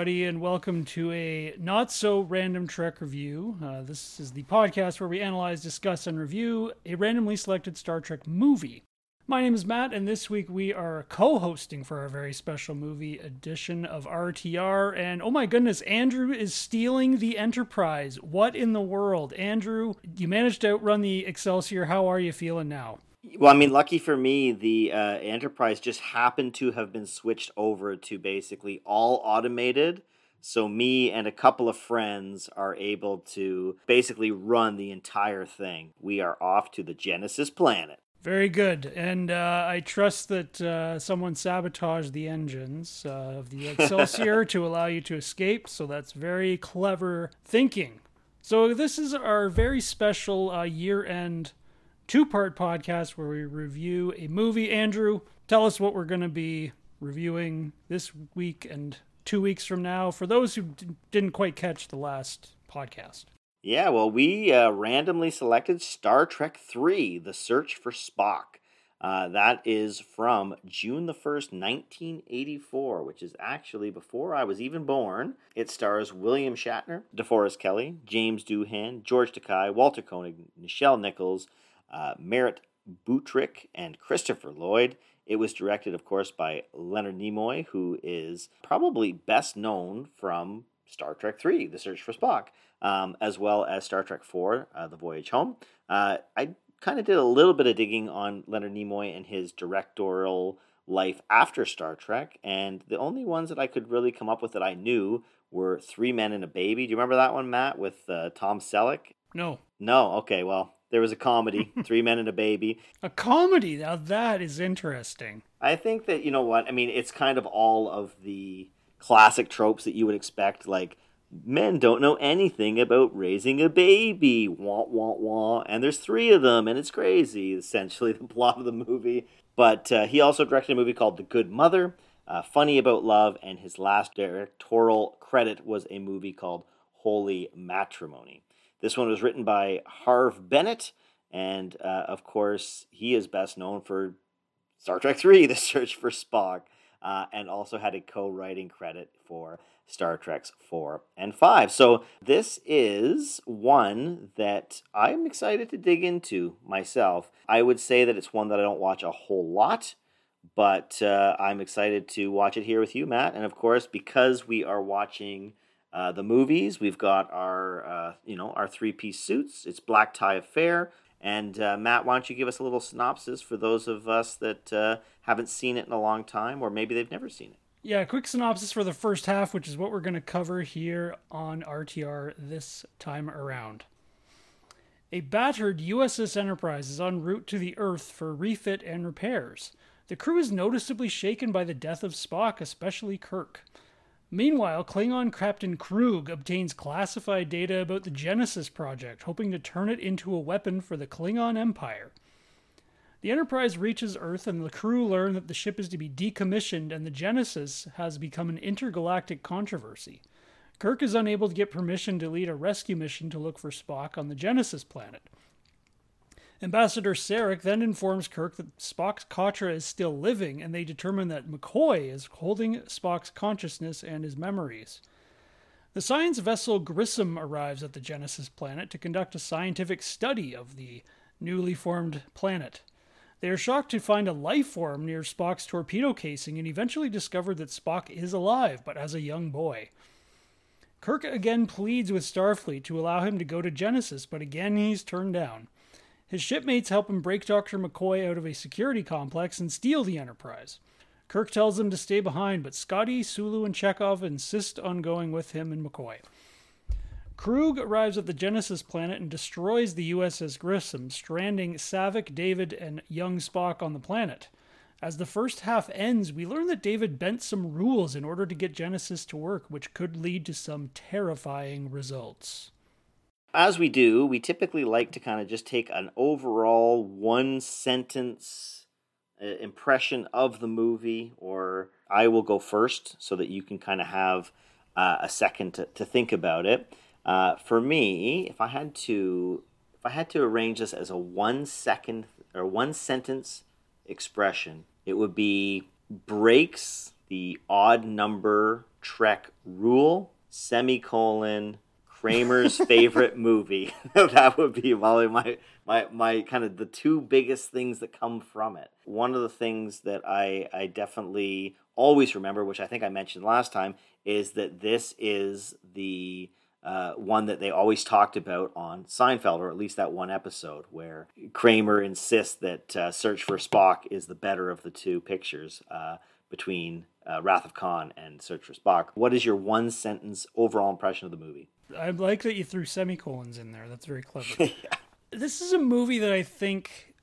Everybody, and welcome to a not so random Trek review. Uh, this is the podcast where we analyze, discuss, and review a randomly selected Star Trek movie. My name is Matt, and this week we are co hosting for our very special movie edition of RTR. And oh my goodness, Andrew is stealing the Enterprise. What in the world? Andrew, you managed to outrun the Excelsior. How are you feeling now? Well, I mean, lucky for me, the uh, Enterprise just happened to have been switched over to basically all automated. So me and a couple of friends are able to basically run the entire thing. We are off to the Genesis planet. Very good. And uh, I trust that uh, someone sabotaged the engines uh, of the Excelsior to allow you to escape. So that's very clever thinking. So this is our very special uh, year end two part podcast where we review a movie. Andrew, tell us what we're going to be reviewing this week and two weeks from now for those who d- didn't quite catch the last podcast. Yeah, well, we uh, randomly selected Star Trek III The Search for Spock. Uh, that is from June the 1st, 1984, which is actually before I was even born. It stars William Shatner, DeForest Kelley, James Doohan, George Takei, Walter Koenig, Nichelle Nichols, uh, Merritt Buttrick, and Christopher Lloyd. It was directed, of course, by Leonard Nimoy, who is probably best known from Star Trek III, The Search for Spock, um, as well as Star Trek IV, uh, The Voyage Home. Uh, I kind of did a little bit of digging on Leonard Nimoy and his directorial life after Star Trek, and the only ones that I could really come up with that I knew were Three Men and a Baby. Do you remember that one, Matt, with uh, Tom Selleck? No. No. Okay. Well, there was a comedy, Three Men and a Baby. A comedy. Now that is interesting. I think that you know what I mean. It's kind of all of the classic tropes that you would expect, like men don't know anything about raising a baby. Wah wah wah. And there's three of them, and it's crazy. Essentially, the plot of the movie. But uh, he also directed a movie called The Good Mother, uh, Funny About Love, and his last directorial credit was a movie called Holy Matrimony. This one was written by Harve Bennett, and uh, of course, he is best known for Star Trek III The Search for Spock, uh, and also had a co writing credit for Star Trek's 4 and 5. So, this is one that I'm excited to dig into myself. I would say that it's one that I don't watch a whole lot. But uh, I'm excited to watch it here with you, Matt. And of course, because we are watching uh, the movies. We've got our, uh, you know, our three-piece suits. It's Black Tie Affair. And uh, Matt, why don't you give us a little synopsis for those of us that uh, haven't seen it in a long time, or maybe they've never seen it? Yeah, quick synopsis for the first half, which is what we're going to cover here on RTR this time around. A battered USS Enterprise is en route to the Earth for refit and repairs. The crew is noticeably shaken by the death of Spock, especially Kirk. Meanwhile, Klingon Captain Kruge obtains classified data about the Genesis project, hoping to turn it into a weapon for the Klingon Empire. The Enterprise reaches Earth, and the crew learn that the ship is to be decommissioned, and the Genesis has become an intergalactic controversy. Kirk is unable to get permission to lead a rescue mission to look for Spock on the Genesis planet. Ambassador Sarek then informs Kirk that Spock's Katra is still living, and they determine that McCoy is holding Spock's consciousness and his memories. The science vessel Grissom arrives at the Genesis planet to conduct a scientific study of the newly formed planet. They are shocked to find a life form near Spock's torpedo casing and eventually discover that Spock is alive, but as a young boy. Kirk again pleads with Starfleet to allow him to go to Genesis, but again he's turned down. His shipmates help him break Dr. McCoy out of a security complex and steal the Enterprise. Kirk tells them to stay behind, but Scotty, Sulu, and Chekov insist on going with him and McCoy. Kruge arrives at the Genesis planet and destroys the USS Grissom, stranding Saavik, David, and young Spock on the planet. As the first half ends, we learn that David bent some rules in order to get Genesis to work, which could lead to some terrifying results. As we do, we typically like to kind of just take an overall one sentence uh, impression of the movie, or I will go first so that you can kind of have uh, a second to, to think about it. Uh, for me, if I had to, if I had to arrange this as a one second or one sentence expression, it would be breaks the odd number trek rule semicolon Kramer's favorite movie. that would be probably my my my kind of the two biggest things that come from it. One of the things that I I definitely always remember, which I think I mentioned last time, is that this is the uh, one that they always talked about on Seinfeld, or at least that one episode where Kramer insists that uh, Search for Spock is the better of the two pictures uh, between uh, Wrath of Khan and Search for Spock. What is your one sentence overall impression of the movie? I like that you threw semicolons in there. That's very clever. yeah. This is a movie that I think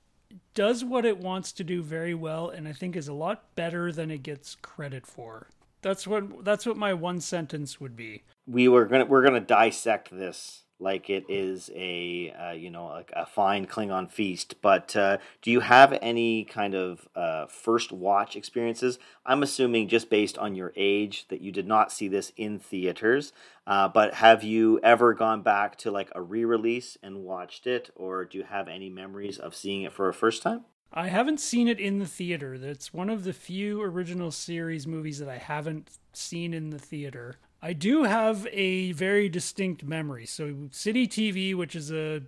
does what it wants to do very well, and I think is a lot better than it gets credit for. That's what that's what my one sentence would be. We were gonna we're gonna dissect this like it is a uh, you know like a fine Klingon feast. But uh, do you have any kind of uh, first watch experiences? I'm assuming just based on your age that you did not see this in theaters. Uh, but have you ever gone back to like a re-release and watched it, or do you have any memories of seeing it for a first time? I haven't seen it in the theater. That's one of the few original series movies that I haven't seen in the theater. I do have a very distinct memory. So City TV, which is a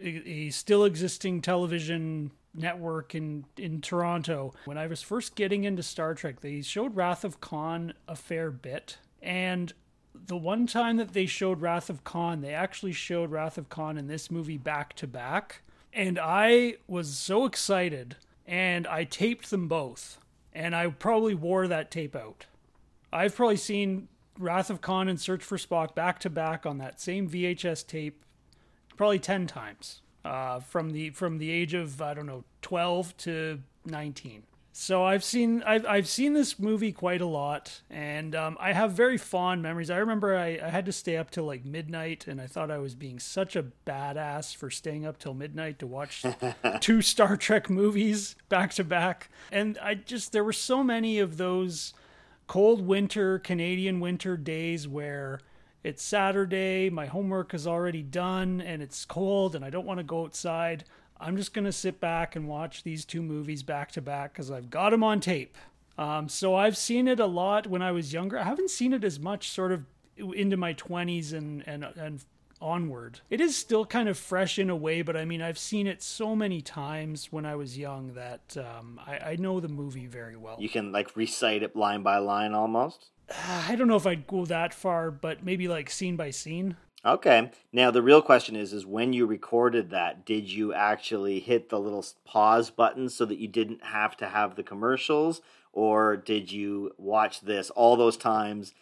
a, still existing television network in in Toronto, when I was first getting into Star Trek, they showed Wrath of Khan a fair bit. And the one time that they showed Wrath of Khan, they actually showed Wrath of Khan in this movie back to back. And I was so excited and I taped them both. And I probably wore that tape out. I've probably seen Wrath of Khan and Search for Spock back to back on that same VHS tape, probably ten times uh, from the from the age of I don't know twelve to nineteen. So I've seen I've I've seen this movie quite a lot, and um, I have very fond memories. I remember I, I had to stay up till like midnight, and I thought I was being such a badass for staying up till midnight to watch two Star Trek movies back to back. And I just there were so many of those cold winter Canadian winter days where it's Saturday, my homework is already done, and it's cold, and I don't want to go outside. I'm just going to sit back and watch these two movies back to back because I've got them on tape. Um, so I've seen it a lot when I was younger. I haven't seen it as much sort of into my 20s and, and, and onward. It is still kind of fresh in a way, but I mean, I've seen it so many times when I was young that um, I, I know the movie very well. You can like recite it line by line almost? I don't know if I'd go that far, but maybe like scene by scene. Okay. Now the real question is is when you recorded that, did you actually hit the little pause button so that you didn't have to have the commercials or did you watch this all those times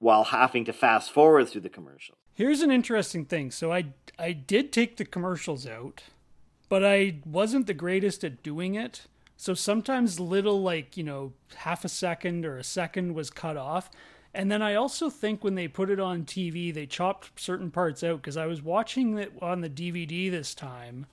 while having to fast forward through the commercials? Here's an interesting thing. So I I did take the commercials out, but I wasn't the greatest at doing it. So sometimes little like, you know, half a second or a second was cut off. And then I also think when they put it on TV, they chopped certain parts out because I was watching it on the DVD this time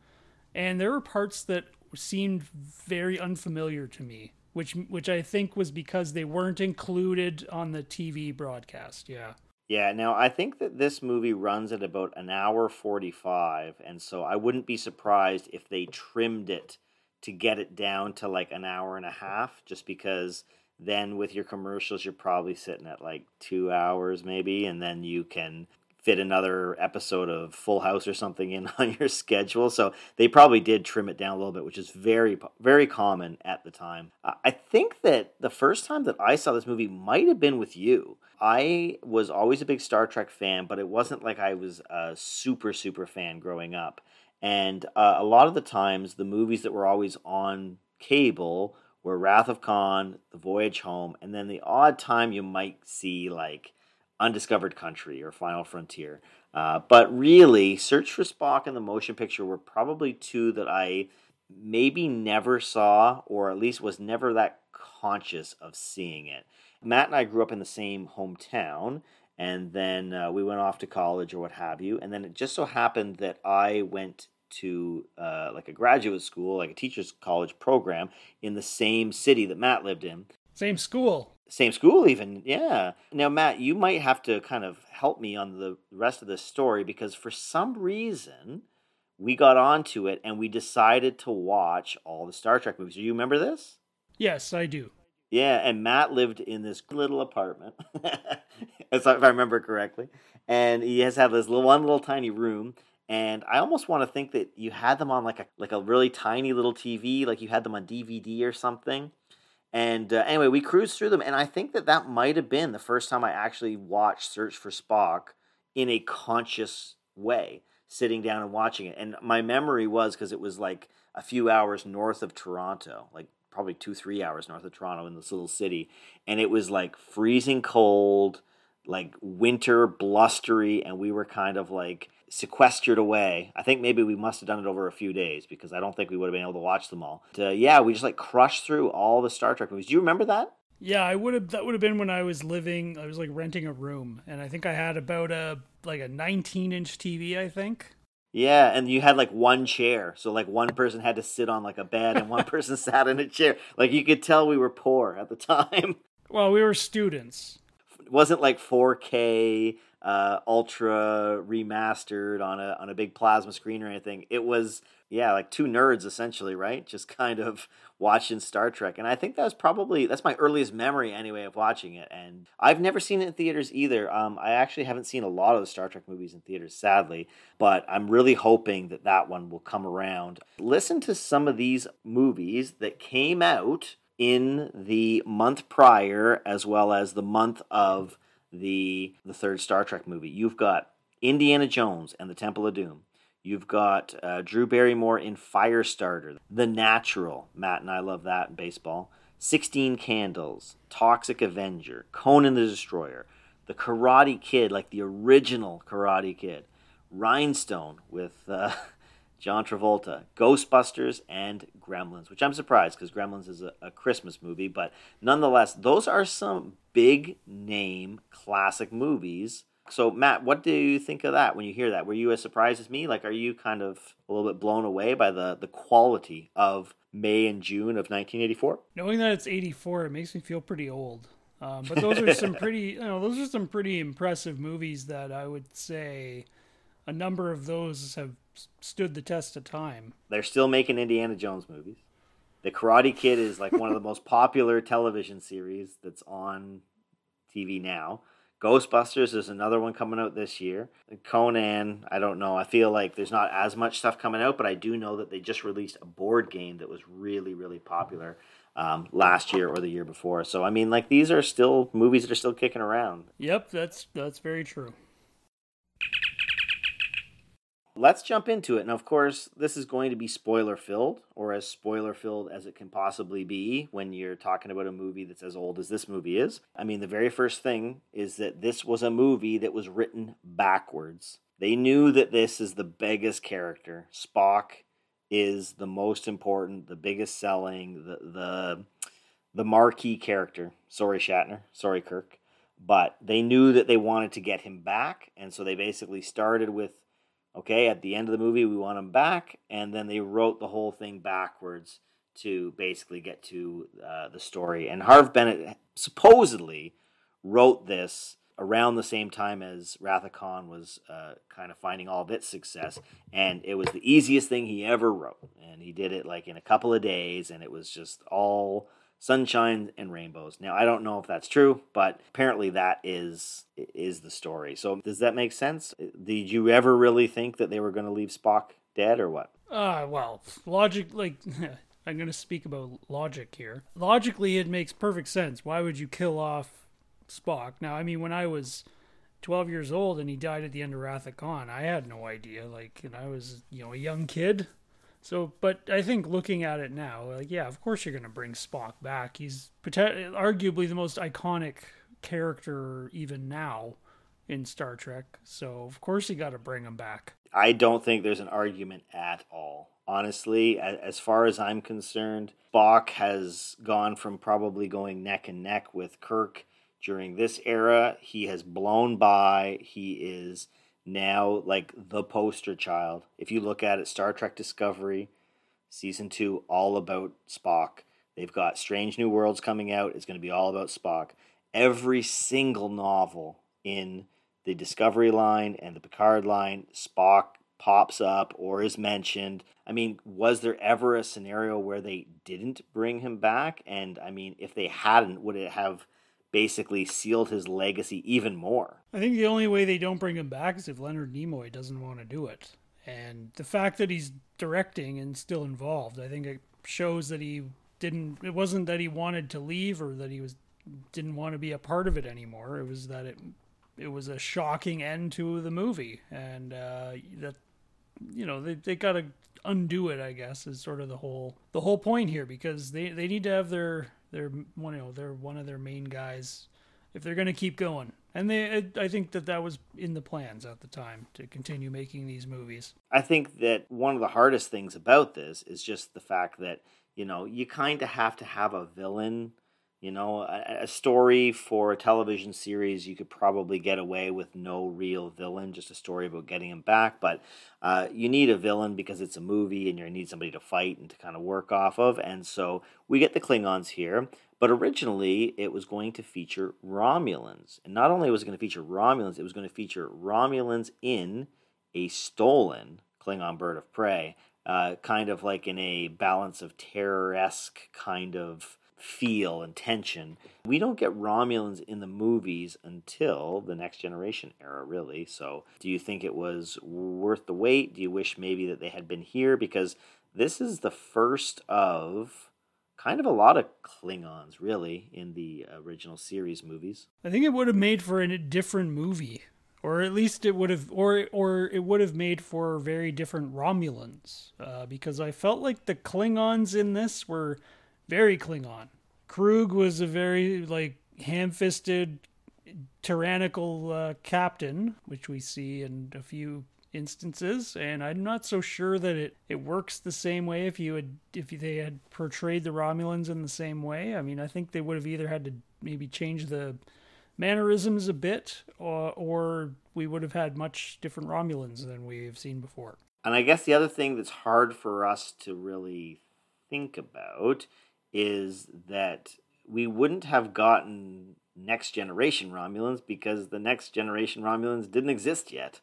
and there were parts that seemed very unfamiliar to me, which which I think was because they weren't included on the TV broadcast. Yeah. Yeah, now I think that this movie runs at about an hour 45, and so I wouldn't be surprised if they trimmed it to get it down to like an hour and a half, just because then with your commercials, you're probably sitting at like two hours maybe, and then you can fit another episode of Full House or something in on your schedule. So they probably did trim it down a little bit, which is very, very common at the time. I think that the first time that I saw this movie might have been with you. I was always a big Star Trek fan, but it wasn't like I was a super, super fan growing up. And uh, a lot of the times, the movies that were always on cable were Wrath of Khan, The Voyage Home, and then the odd time you might see like Undiscovered Country or Final Frontier. Uh, but really, Search for Spock and the motion picture were probably two that I maybe never saw, or at least was never that conscious of seeing it. Matt and I grew up in the same hometown, and then uh, we went off to college or what have you. And then it just so happened that I went to uh, like a graduate school, like a teacher's college program in the same city that Matt lived in. Same school. Same school, even. Yeah. Now, Matt, you might have to kind of help me on the rest of this story because for some reason we got onto it and we decided to watch all the Star Trek movies. Do you remember this? Yes, I do. Yeah, and Matt lived in this little apartment, if I remember correctly, and he has had this little one little tiny room. And I almost want to think that you had them on like a like a really tiny little TV, like you had them on DVD or something. And uh, anyway, we cruised through them, and I think that that might have been the first time I actually watched Search for Spock in a conscious way, sitting down and watching it. And my memory was because it was like a few hours north of Toronto, like probably two, three hours north of Toronto in this little city. And it was like freezing cold, like winter, blustery, and we were kind of like sequestered away. I think maybe we must have done it over a few days because I don't think we would have been able to watch them all. But, uh, yeah, we just like crushed through all the Star Trek movies. Do you remember that? Yeah, I would have. That would have been when I was living. I was like renting a room, and I think I had about a like a 19 inch TV. I think. Yeah, and you had like one chair. So like one person had to sit on like a bed and one person sat in a chair. Like you could tell we were poor at the time. Well, we were students. It wasn't like 4K uh, ultra remastered on a on a big plasma screen or anything. It was yeah, like two nerds essentially, right? Just kind of watching Star Trek. And I think that was probably that's my earliest memory anyway of watching it. And I've never seen it in theaters either. Um, I actually haven't seen a lot of the Star Trek movies in theaters, sadly, but I'm really hoping that that one will come around. Listen to some of these movies that came out in the month prior as well as the month of the the third Star Trek movie. You've got Indiana Jones and the Temple of Doom. You've got uh, Drew Barrymore in Firestarter, The Natural. Matt and I love that in baseball. 16 Candles, Toxic Avenger, Conan the Destroyer, The Karate Kid, like the original Karate Kid, Rhinestone with uh, John Travolta, Ghostbusters, and Gremlins, which I'm surprised because Gremlins is a, a, Christmas movie, but nonetheless, those are some big name classic movies. So, Matt, what do you think of that when you hear that? Were you as surprised as me? Like, are you kind of a little bit blown away by the, the quality of May and June of 1984? Knowing that it's 84, it makes me feel pretty old. Um, but those are some pretty, you know, those are some pretty impressive movies that I would say a number of those have stood the test of time. They're still making Indiana Jones movies. The Karate Kid is like one of the most popular television series that's on TV now. Ghostbusters is another one coming out this year. Conan, I don't know. I feel like there's not as much stuff coming out, but I do know that they just released a board game that was really, really popular um, last year or the year before. So I mean, like these are still movies that are still kicking around. Yep, that's that's very true let's jump into it. And of course, this is going to be spoiler filled, or as spoiler filled as it can possibly be when you're talking about a movie that's as old as this movie is. I mean, the very first thing is that this was a movie that was written backwards. They knew that this is the biggest character. Spock is the most important, the biggest selling, the the the marquee character. Sorry, Shatner. Sorry, Kirk. But they knew that they wanted to get him back, and so they basically started with Okay, at the end of the movie, we want him back, and then they wrote the whole thing backwards to basically get to uh, the story. And Harve Bennett supposedly wrote this around the same time as Wrath of Khan was uh, kind of finding all of its success, and it was the easiest thing he ever wrote. And he did it like in a couple of days, and it was just all sunshine and rainbows. Now I don't know if that's true, but apparently that is is the story. So does that make sense? Did you ever really think that they were going to leave Spock dead or what? Uh well, logic like I'm going to speak about logic here. Logically it makes perfect sense. Why would you kill off Spock? Now, I mean when I was 12 years old and he died at the end of Wrath of Khan, I had no idea like and I was, you know, a young kid so, but I think looking at it now, like, yeah, of course you're going to bring Spock back. He's arguably the most iconic character even now in Star Trek. So, of course you got to bring him back. I don't think there's an argument at all honestly. As far as I'm concerned, Spock has gone from probably going neck and neck with Kirk during this era. He has blown by. He is now like the poster child. If you look at it, Star Trek Discovery, season two, all about Spock. They've got Strange New Worlds coming out. It's going to be all about Spock. Every single novel in the Discovery line and the Picard line, Spock pops up or is mentioned. I mean, was there ever a scenario where they didn't bring him back? And I mean, if they hadn't, would it have basically sealed his legacy even more? I think the only way they don't bring him back is if Leonard Nimoy doesn't want to do it. And the fact that he's directing and still involved, I think it shows that he didn't it wasn't that he wanted to leave or that he was didn't want to be a part of it anymore. It was that it it was a shocking end to the movie and uh, that you know they they got to undo it. I guess is sort of the whole the whole point here because they they need to have their their one you know they're one of their main guys if they're going to keep going. And they, I think that that was in the plans at the time to continue making these movies. I think that one of the hardest things about this is just the fact that you know you kind of have to have a villain you know, a, a, story for a television series, you could probably get away with no real villain, just a story about getting him back. But uh, you need a villain because it's a movie and you need somebody to fight and to kind of work off of. And so we get the Klingons here. But originally, it was going to feature Romulans. And not only was it going to feature Romulans, it was going to feature Romulans in a stolen Klingon bird of prey, uh, kind of like in a balance of terror esque kind of feel and tension. We don't get Romulans in the movies until the Next Generation era, really. So, do you think it was worth the wait? Do you wish maybe that they had been here? Because this is the first of kind of a lot of Klingons, really, in the original series movies. I think it would have made for a different movie. Or at least it would have, or or it would have made for very different Romulans, uh, because I felt like the Klingons in this were very Klingon. Kruge was a very like ham-fisted, tyrannical uh, captain, which we see in a few instances, and I'm not so sure that it, it works the same way if you had if they had portrayed the Romulans in the same way. I mean, I think they would have either had to maybe change the mannerisms a bit, or, or we would have had much different Romulans than we've seen before. And I guess the other thing that's hard for us to really think about is that we wouldn't have gotten next generation Romulans because the next generation Romulans didn't exist yet.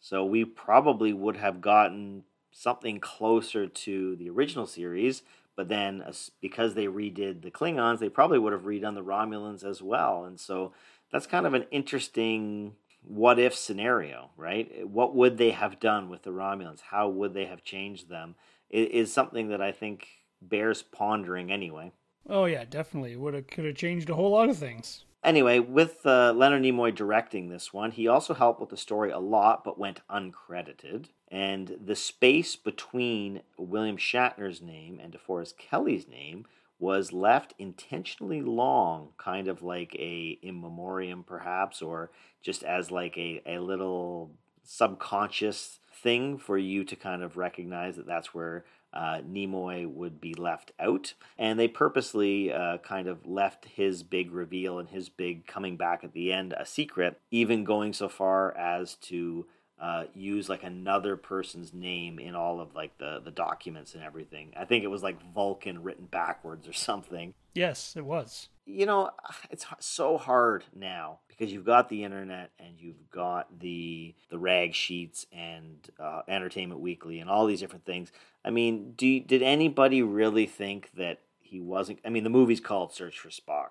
So we probably would have gotten something closer to the original series, but then because they redid the Klingons, they probably would have redone the Romulans as well. And so that's kind of an interesting what if scenario, right? What would they have done with the Romulans? How would they have changed them? It is something that I think bears pondering anyway. Oh yeah, definitely. Would have could have changed a whole lot of things. Anyway, with uh, Leonard Nimoy directing this one, he also helped with the story a lot, but went uncredited. And the space between William Shatner's name and DeForest Kelley's name was left intentionally long, kind of like a in memoriam, perhaps, or just as like a, a little subconscious thing for you to kind of recognize that that's where uh, Nimoy would be left out. And they purposely uh, kind of left his big reveal and his big coming back at the end a secret, even going so far as to uh, use like another person's name in all of like the the documents and everything. I think it was like Vulcan written backwards or something. Yes, it was. You know, it's so hard now because you've got the internet and you've got the the rag sheets and uh, Entertainment Weekly and all these different things. I mean, do did anybody really think that he wasn't? I mean, the movie's called Search for Spock.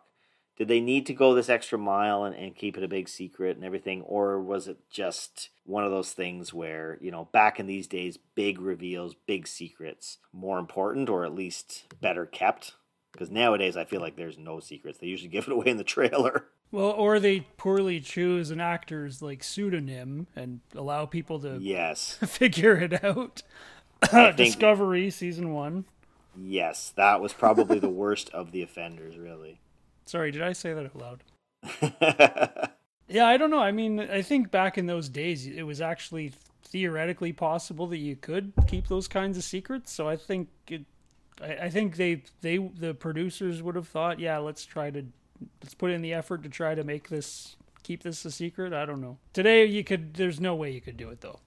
Did they need to go this extra mile and, and keep it a big secret and everything, or was it just one of those things where you know back in these days, big reveals, big secrets, more important or at least better kept? Because nowadays, I feel like there's no secrets. They usually give it away in the trailer. Well, or they poorly choose an actor's like pseudonym and allow people to yes figure it out. Think, Discovery season one. Yes, that was probably the worst of the offenders. Really. Sorry, did I say that out loud? yeah, I don't know. I mean, I think back in those days, it was actually theoretically possible that you could keep those kinds of secrets. So I think it, I, I think they they the producers would have thought, yeah, let's try to let's put in the effort to try to make this keep this a secret. I don't know. Today you could. There's no way you could do it though.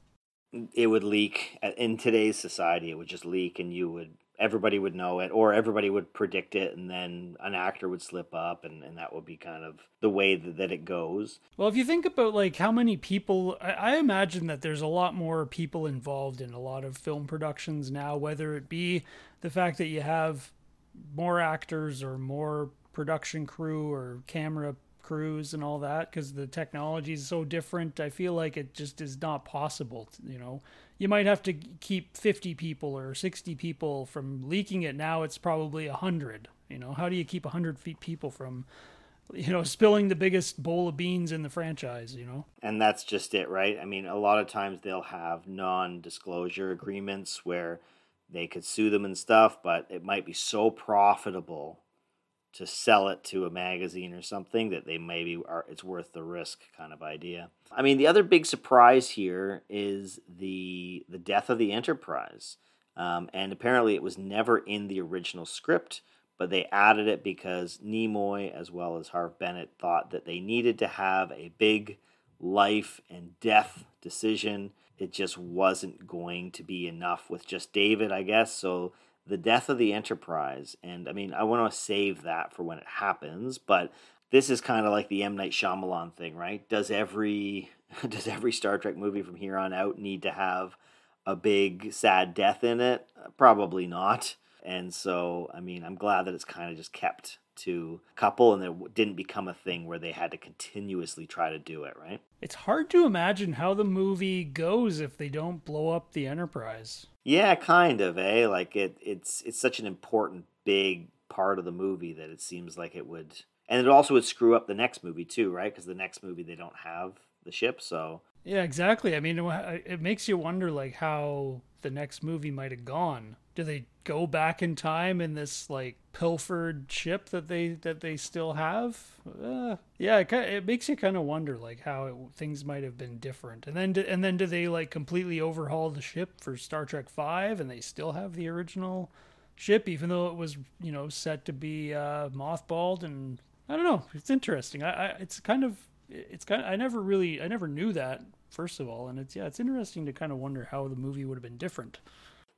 It would leak in today's society. It would just leak, and you would everybody would know it or everybody would predict it and then an actor would slip up and, and that would be kind of the way that, that it goes. Well if you think about like how many people I, I imagine that there's a lot more people involved in a lot of film productions now whether it be the fact that you have more actors or more production crew or camera crews and all that because the technology is so different i feel like it just is not possible to, you know you might have to keep 50 people or 60 people from leaking it. Now it's probably 100. You know, how do you keep 100 feet people from, you know, spilling the biggest bowl of beans in the franchise, you know? And that's just it, right? I mean, a lot of times they'll have non disclosure agreements where they could sue them and stuff, but it might be so profitable to sell it to a magazine or something that they maybe are it's worth the risk kind of idea. I mean, the other big surprise here is the the death of the Enterprise, um, and apparently it was never in the original script, but they added it because Nimoy as well as Harve Bennett thought that they needed to have a big life and death decision. It just wasn't going to be enough with just David, I guess. So the death of the Enterprise, and I mean, I want to save that for when it happens, but this is kind of like the M Night Shyamalan thing, right? Does every does every Star Trek movie from here on out need to have a big sad death in it? Probably not. And so, I mean, I'm glad that it's kind of just kept to couple and it didn't become a thing where they had to continuously try to do it, right? It's hard to imagine how the movie goes if they don't blow up the Enterprise. Yeah, kind of, eh? Like it it's it's such an important big part of the movie that it seems like it would and it also would screw up the next movie too, right? Because the next movie they don't have the ship, so yeah, exactly. I mean, it makes you wonder like how the next movie might have gone. Do they go back in time in this like pilfered ship that they that they still have? Uh, yeah, it, it makes you kind of wonder like how it, things might have been different. And then and then do they like completely overhaul the ship for Star Trek Five, and they still have the original ship, even though it was you know set to be uh, mothballed and I don't know. It's interesting. I, I it's kind of it's kind of, I never really I never knew that first of all, and it's yeah, it's interesting to kind of wonder how the movie would have been different.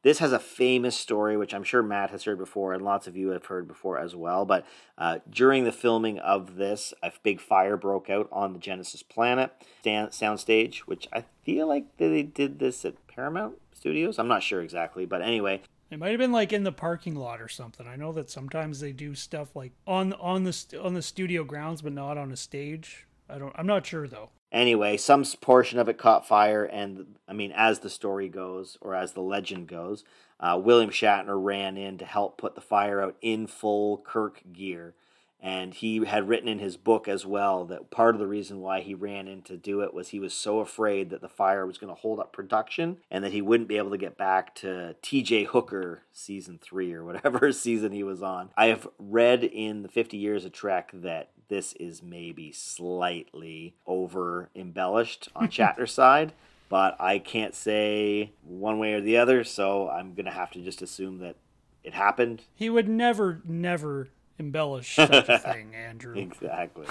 This has a famous story, which I'm sure Matt has heard before, and lots of you have heard before as well. But uh, during the filming of this, a big fire broke out on the Genesis planet soundstage, which I feel like they did this at Paramount Studios. I'm not sure exactly, but anyway, it might have been like in the parking lot or something. I know that sometimes they do stuff like on on the on the studio grounds, but not on a stage. I don't. I'm not sure though. Anyway, some portion of it caught fire, and I mean, as the story goes, or as the legend goes, uh, William Shatner ran in to help put the fire out in full Kirk gear. And he had written in his book as well that part of the reason why he ran in to do it was he was so afraid that the fire was going to hold up production and that he wouldn't be able to get back to TJ Hooker season three or whatever season he was on. I have read in the 50 Years of Trek that this is maybe slightly over embellished on Shatner's side, but I can't say one way or the other, so I'm gonna have to just assume that it happened. He would never, never embellish such a thing, Andrew. exactly.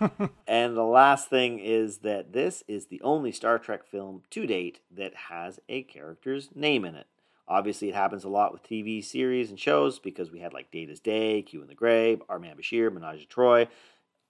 and the last thing is that this is the only Star Trek film to date that has a character's name in it. Obviously, it happens a lot with TV series and shows because we had like Data's Day, Q in the Grave, Our Man Bashir, Menage a Troi,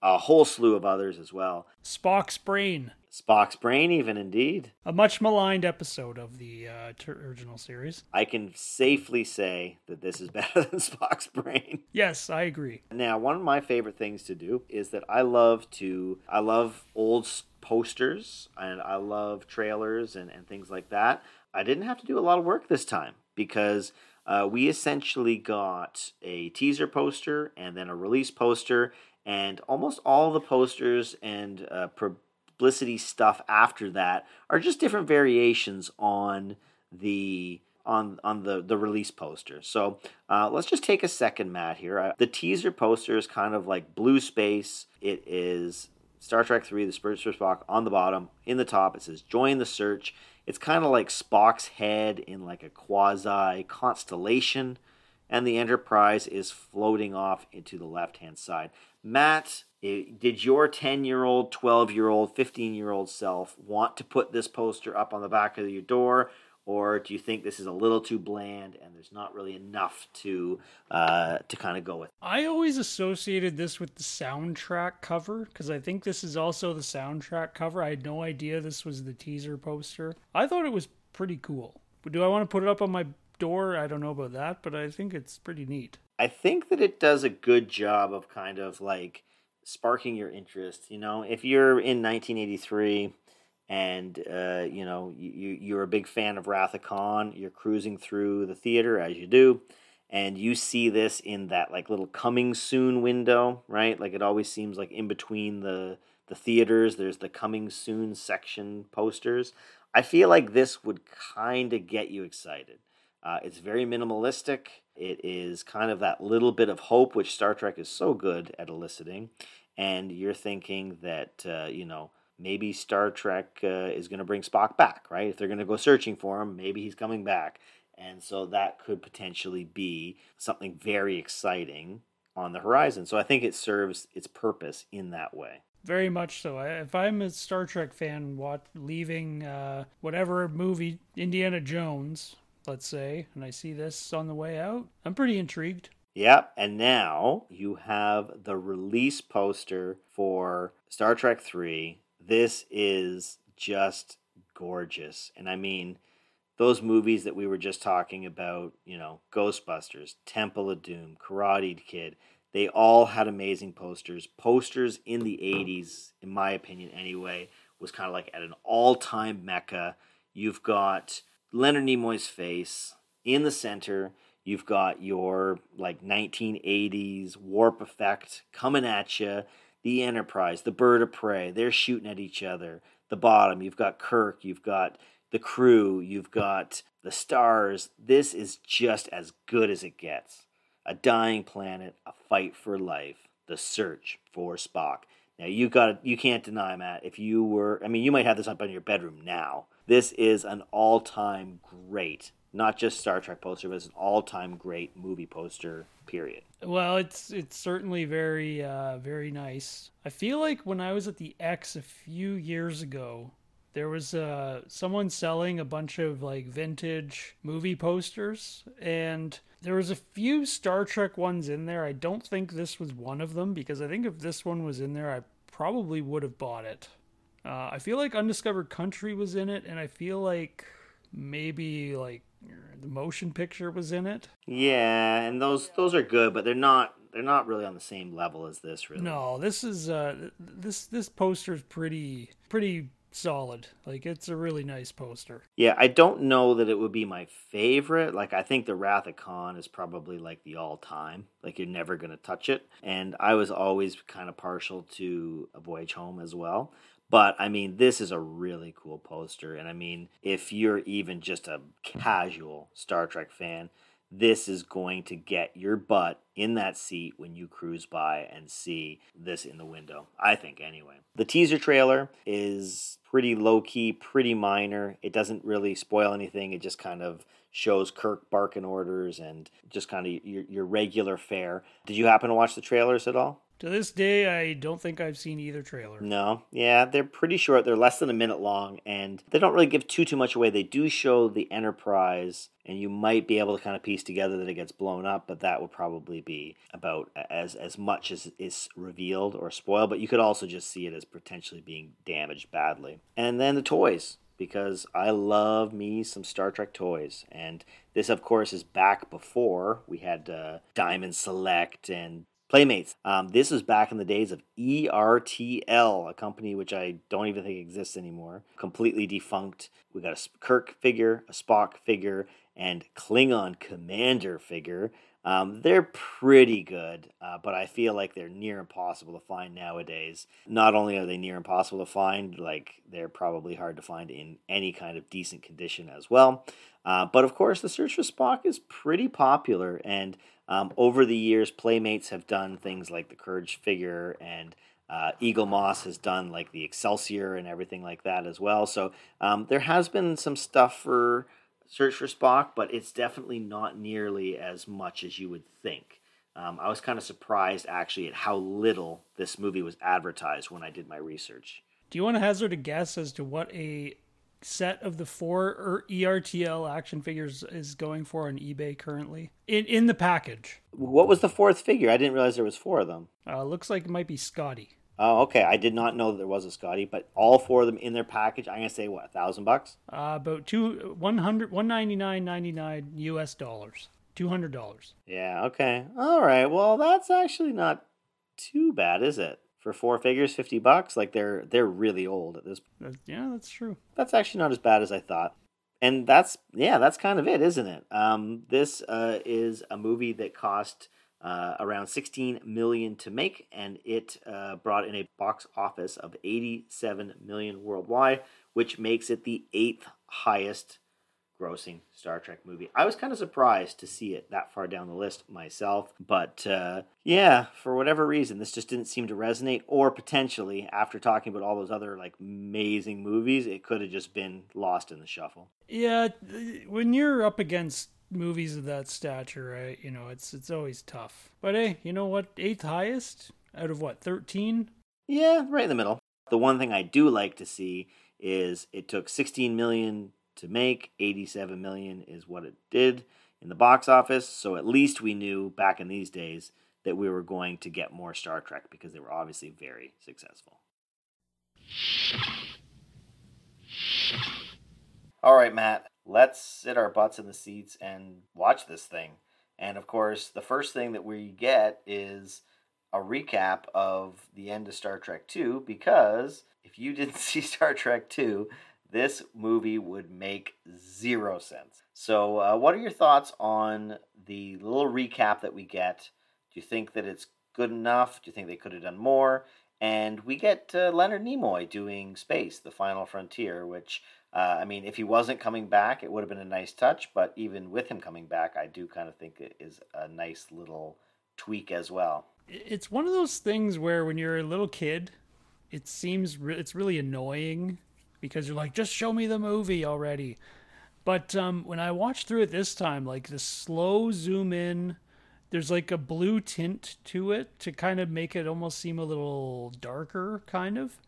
a whole slew of others as well. Spock's Brain. Spock's Brain, even indeed. A much maligned episode of the uh, ter- original series. I can safely say that this is better than Spock's Brain. Yes, I agree. Now, one of my favorite things to do is that I love to, I love old posters and I love trailers and, and things like that. I didn't have to do a lot of work this time because uh, we essentially got a teaser poster and then a release poster and almost all the posters and uh, publicity stuff after that are just different variations on the on on the the release poster. So uh, let's just take a second, Matt. Here, uh, the teaser poster is kind of like blue space. It is Star Trek Three: The Search for Spock on the bottom. In the top, it says "Join the search." It's kind of like Spock's head in like a quasi constellation, and the Enterprise is floating off into the left hand side. Matt, did your 10 year old, 12 year old, 15 year old self want to put this poster up on the back of your door? Or do you think this is a little too bland and there's not really enough to uh, to kind of go with? I always associated this with the soundtrack cover because I think this is also the soundtrack cover. I had no idea this was the teaser poster. I thought it was pretty cool. But do I want to put it up on my door? I don't know about that, but I think it's pretty neat. I think that it does a good job of kind of like sparking your interest. You know, if you're in 1983 and uh, you know you you're a big fan of Wrath of Khan, you're cruising through the theater as you do, and you see this in that like little coming soon window, right? Like it always seems like in between the the theaters, there's the coming soon section posters. I feel like this would kind of get you excited. Uh, it's very minimalistic. It is kind of that little bit of hope, which Star Trek is so good at eliciting. And you're thinking that, uh, you know, maybe Star Trek uh, is going to bring Spock back, right? If they're going to go searching for him, maybe he's coming back. And so that could potentially be something very exciting on the horizon. So I think it serves its purpose in that way. Very much so. If I'm a Star Trek fan, what leaving uh, whatever movie Indiana Jones let's say, and I see this on the way out, I'm pretty intrigued. Yep, and now you have the release poster for Star Trek 3. This is just gorgeous. And I mean, those movies that we were just talking about, you know, Ghostbusters, Temple of Doom, Karate Kid, they all had amazing posters. Posters in the 80s, in my opinion anyway, was kind of like at an all time mecca. You've got Leonard Nimoy's face in the center. You've got your like 1980s warp effect coming at you. The Enterprise, the Bird of Prey, they're shooting at each other. The bottom, you've got Kirk, you've got the crew, you've got the stars. This is just as good as it gets. A dying planet, a fight for life, the search for Spock. Now you got you can't deny Matt. If you were, I mean, you might have this up in your bedroom now. This is an all-time great, not just Star Trek poster, but it's an all-time great movie poster. Period. Well, it's it's certainly very uh, very nice. I feel like when I was at the Ex a few years ago, there was uh, someone selling a bunch of like vintage movie posters and there was a few Star Trek ones in there. I don't think this was one of them because I think if this one was in there, I probably would have bought it. Uh, I feel like Undiscovered Country was in it, and I feel like maybe like the motion picture was in it. Yeah, and those those are good, but they're not they're not really on the same level as this. Really, no. This is uh this this poster is pretty pretty solid. Like it's a really nice poster. Yeah, I don't know that it would be my favorite. Like I think the Wrath of Khan is probably like the all time. Like you're never gonna touch it. And I was always kind of partial to A Voyage Home as well. But I mean, this is a really cool poster. And I mean, if you're even just a casual Star Trek fan, this is going to get your butt in that seat when you cruise by and see this in the window. I think, anyway. The teaser trailer is pretty low key, pretty minor. It doesn't really spoil anything. It just kind of shows Kirk barking orders and just kind of your, your regular fare. Did you happen to watch the trailers at all? To this day, I don't think I've seen either trailer. No, yeah, they're pretty short. They're less than a minute long, and they don't really give too too much away. They do show the Enterprise, and you might be able to kind of piece together that it gets blown up, but that would probably be about as as much as is revealed or spoiled. But you could also just see it as potentially being damaged badly. And then the toys because I love me some Star Trek toys. And this, of course, is back before we had uh, Diamond Select and Playmates. Um, this was back in the days of ERTL, a company which I don't even think exists anymore. Completely defunct. We got a Kirk figure, a Spock figure, and Klingon Commander figure. Um, they're pretty good, uh, but I feel like they're near impossible to find nowadays. Not only are they near impossible to find, like they're probably hard to find in any kind of decent condition as well. Uh, but of course, the search for Spock is pretty popular, and um, over the years, Playmates have done things like the Kruge figure, and uh, Eaglemoss has done like the Excelsior and everything like that as well. So um, there has been some stuff for Search for Spock, but it's definitely not nearly as much as you would think. Um, I was kind of surprised actually at how little this movie was advertised when I did my research. Do you want to hazard a guess as to what a set of the four er, ERTL action figures is going for on eBay currently in in the package? What was the fourth figure? I didn't realize there was four of them. Uh, looks like it might be Scotty. Oh, okay. I did not know that there was a Scotty, but all four of them in their package. I'm gonna say what a thousand bucks. Uh, about two one hundred one ninety nine ninety nine U.S. dollars. Two hundred dollars. Yeah. Okay. All right. Well, that's actually not too bad, is it? For four figures, fifty bucks. Like they're they're really old at this. That, yeah, that's true. That's actually not as bad as I thought. And that's yeah, that's kind of it, isn't it? Um, this uh, is a movie that cost uh, around 16 million to make, and it uh, brought in a box office of 87 million worldwide, which makes it the eighth highest grossing Star Trek movie. I was kind of surprised to see it that far down the list myself, but uh, yeah, for whatever reason, this just didn't seem to resonate. Or potentially, after talking about all those other like amazing movies, it could have just been lost in the shuffle. Yeah, when you're up against movies of that stature, right? You know, it's it's always tough. But hey, you know what? Eighth highest out of what? Thirteen? Yeah, right in the middle. The one thing I do like to see is it took 16 million to make, 87 million is what it did in the box office. So at least we knew back in these days that we were going to get more Star Trek because they were obviously very successful. All right, Matt, let's sit our butts in the seats and watch this thing. And of course, the first thing that we get is a recap of the end of Star Trek 2 because if you didn't see Star Trek 2, this movie would make zero sense. So, uh, what are your thoughts on the little recap that we get? Do you think that it's good enough? Do you think they could have done more? And we get uh, Leonard Nimoy doing Space, the Final Frontier, which uh, I mean, if he wasn't coming back, it would have been a nice touch. But even with him coming back, I do kind of think it is a nice little tweak as well. It's one of those things where when you're a little kid, it seems re- it's really annoying because you're like, just show me the movie already. But um, when I watched through it this time, like the slow zoom in, there's like a blue tint to it to kind of make it almost seem a little darker, kind of.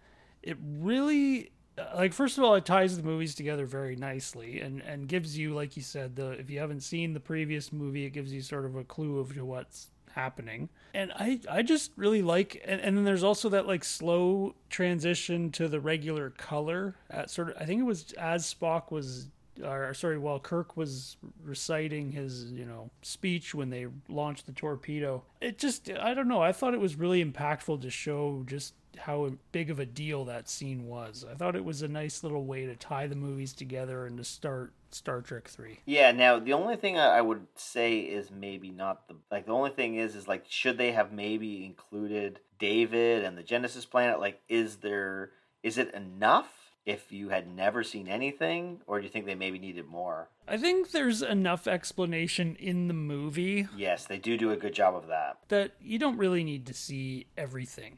It really like first of all it ties the movies together very nicely and and gives you like you said the if you haven't seen the previous movie it gives you sort of a clue of what's happening. And i i just really like and, and then there's also that like slow transition to the regular color. At sort of i think it was as spock was or sorry while kirk was reciting his you know speech when they launched the torpedo it just i don't know i thought it was really impactful to show just how big of a deal that scene was. I thought it was a nice little way to tie the movies together and to start Star Trek 3. Yeah, now the only thing I would say is maybe not the like the only thing is is like should they have maybe included David and the Genesis planet like is there is it enough if you had never seen anything or do you think they maybe needed more? I think there's enough explanation in the movie. Yes, they do do a good job of that. That you don't really need to see everything.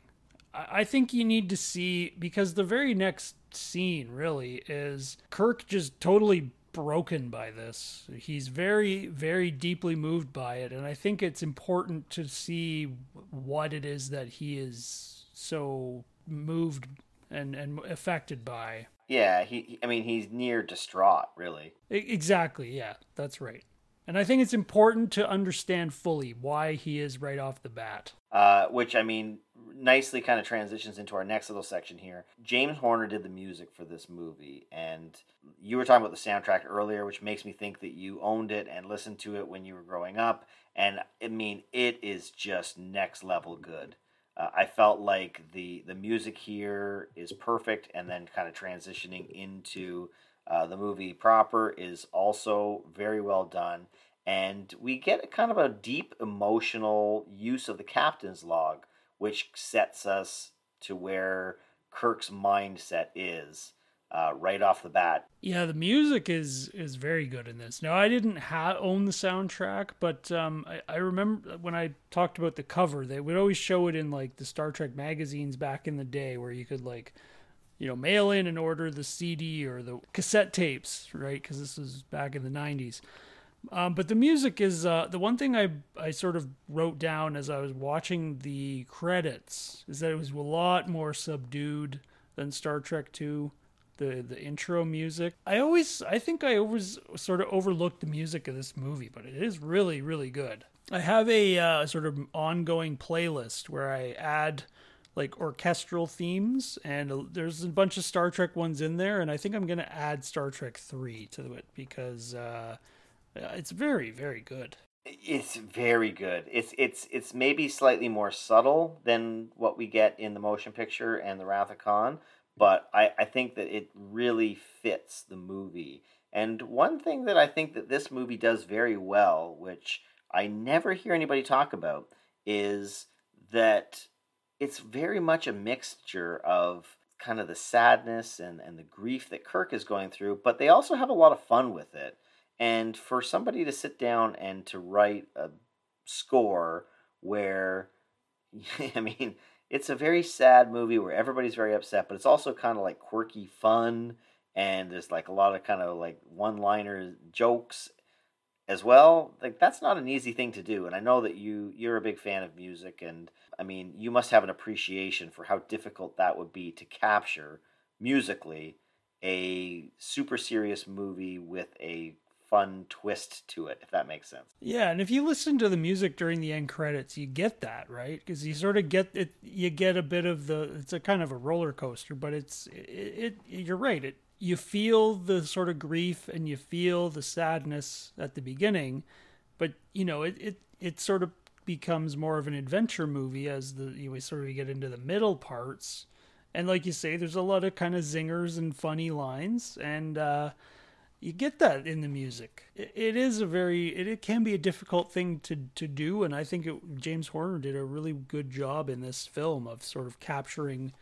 I think you need to see because the very next scene really is Kirk just totally broken by this. He's very, very deeply moved by it, and I think it's important to see what it is that he is so moved and and affected by. Yeah, he. I mean, he's near distraught, really. Exactly. Yeah, that's right. And I think it's important to understand fully why he is right off the bat. Uh, which I mean, nicely kind of transitions into our next little section here. James Horner did the music for this movie, and you were talking about the soundtrack earlier, which makes me think that you owned it and listened to it when you were growing up. And I mean, it is just next level good. Uh, I felt like the the music here is perfect, and then kind of transitioning into uh, the movie proper is also very well done. And we get a kind of a deep emotional use of the captain's log, which sets us to where Kirk's mindset is uh, right off the bat. Yeah, the music is is very good in this. Now, I didn't ha- own the soundtrack, but um, I, I remember when I talked about the cover, they would always show it in like the Star Trek magazines back in the day, where you could like, you know, mail in and order the CD or the cassette tapes, right? Because this was back in the '90s. Um, but the music is uh, the one thing I I sort of wrote down as I was watching the credits is that it was a lot more subdued than Star Trek Two the the intro music. I always I think I always sort of overlooked the music of this movie, but it is really really good. I have a uh, sort of ongoing playlist where I add like orchestral themes and there's a bunch of Star Trek ones in there and I think I'm to add Star Trek 3 to it because uh, Uh, it's very very good. It's very good. It's it's it's maybe slightly more subtle than what we get in the motion picture and the Wrath of Khan, but I, I think that it really fits the movie. And one thing that I think that this movie does very well, which I never hear anybody talk about, is that it's very much a mixture of kind of the sadness and, and the grief that Kirk is going through, but they also have a lot of fun with it. And for somebody to sit down and to write a score where, I mean, it's a very sad movie where everybody's very upset, but it's also kind of like quirky fun and there's like a lot of kind of like one-liner jokes as well. Like that's not an easy thing to do, and I know that you you're a big fan of music, and I mean you must have an appreciation for how difficult that would be to capture musically a super serious movie with a fun twist to it, if that makes sense. Yeah, and if you listen to the music during the end credits, you get that right because you sort of get it. You get a bit of the. It's a kind of a roller coaster, but it's it. it you're right. It you feel the sort of grief and you feel the sadness at the beginning, but you know it it it sort of becomes more of an adventure movie as the you we sort of get into the middle parts. And like you say, there's a lot of kind of zingers and funny lines, and uh, you get that in the music. It, it is a very it, it, can be a difficult thing to to do, and I think it, James Horner did a really good job in this film of sort of capturing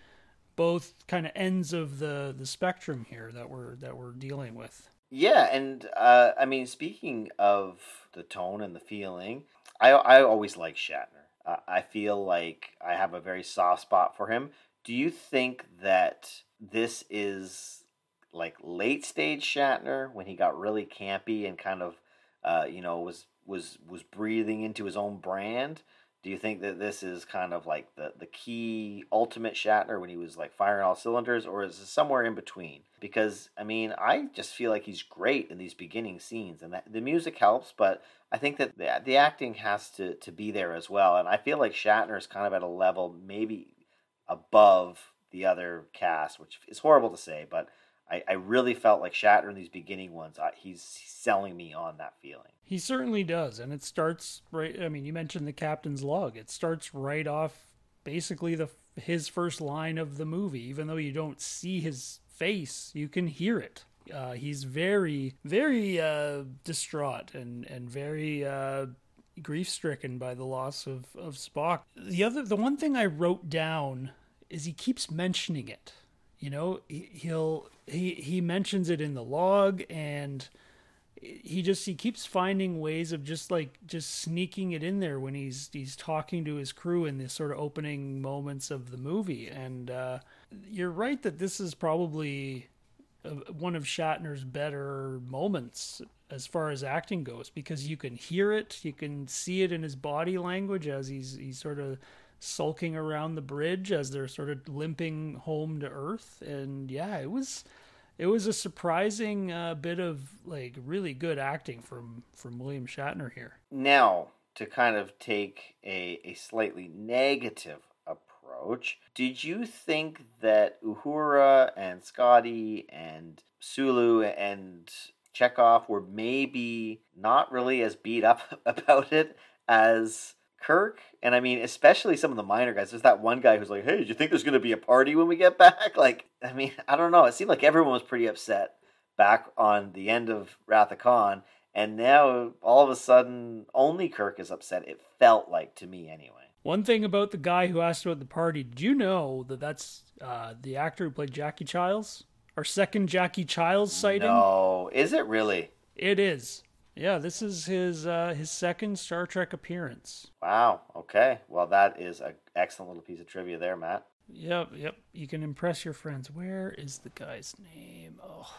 both kind of ends of the the spectrum here that we're that we're dealing with. Yeah, and uh, I mean, speaking of the tone and the feeling, I I always like Shatner. I feel like I have a very soft spot for him. Do you think that this is like late stage Shatner when he got really campy and kind of uh, you know was was was breathing into his own brand? Do you think that this is kind of like the the key ultimate Shatner when he was like firing all cylinders, or is it somewhere in between? Because I mean, I just feel like he's great in these beginning scenes, and that, the music helps, but I think that the, the acting has to to be there as well. And I feel like Shatner is kind of at a level maybe above the other cast, which is horrible to say, but I, I really felt like Shatner in these beginning ones. I, he's selling me on that feeling. He certainly does, and it starts right. I mean, you mentioned the captain's log. It starts right off, basically the his first line of the movie. Even though you don't see his face, you can hear it. Uh, he's very, very uh, distraught and and very uh, grief stricken by the loss of of Spock. The other, the one thing I wrote down is he keeps mentioning it you know, he'll he he mentions it in the log and he just he keeps finding ways of just like just sneaking it in there when he's he's talking to his crew in the sort of opening moments of the movie. And uh, you're right that this is probably one of Shatner's better moments as far as acting goes because you can hear it you can see it in his body language as he's he's sort of sulking around the bridge as they're sort of limping home to Earth. And yeah, it was it was a surprising uh, bit of like really good acting from from William Shatner here. Now, to kind of take a, a slightly negative approach, did you think that Uhura and Scotty and Sulu and Chekov were maybe not really as beat up about it as Kirk, and I mean, especially some of the minor guys. There's that one guy who's like, "Hey, do you think there's going to be a party when we get back?" Like, I mean, I don't know. It seemed like everyone was pretty upset back on the end of Wrath of Khan, and now all of a sudden only Kirk is upset. It felt like to me anyway. One thing about the guy who asked about the party, did you know that that's uh, the actor who played Jackie Chiles? Our second Jackie Chiles sighting? No, is it really? It is. Yeah, this is his uh, his second Star Trek appearance. Wow. Okay. Well, that is an excellent little piece of trivia there, Matt. Yep, yep. You can impress your friends. Where is the guy's name? Oh,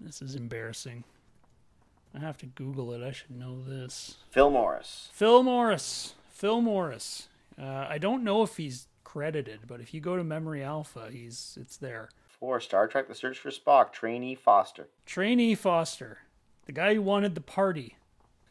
this is embarrassing. I have to Google it. I should know this. Phil Morris. Phil Morris. Phil Morris. Uh, I don't know if he's credited, but if you go to Memory Alpha, he's it's there. For Star Trek: The Search for Spock, Trainee Foster. Trainee Foster, the guy who wanted the party.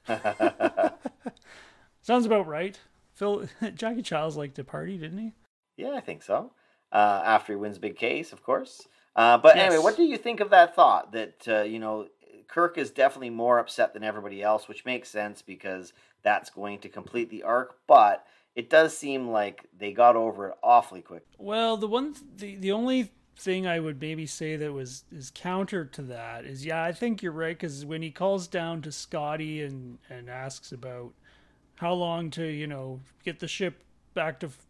Sounds about right. Phil Jackie Chiles liked to party, didn't he? Yeah, I think so. Uh, after he wins big case, of course. Uh, but Yes. anyway, what do you think of that thought? That uh, you know, Kirk is definitely more upset than everybody else, which makes sense because that's going to complete the arc. But it does seem like they got over it awfully quick. Well, the one, the the only thing I would maybe say that was is counter to that is, yeah, I think you're right because when he calls down to Scotty and and asks about how long to you know get the ship back to f-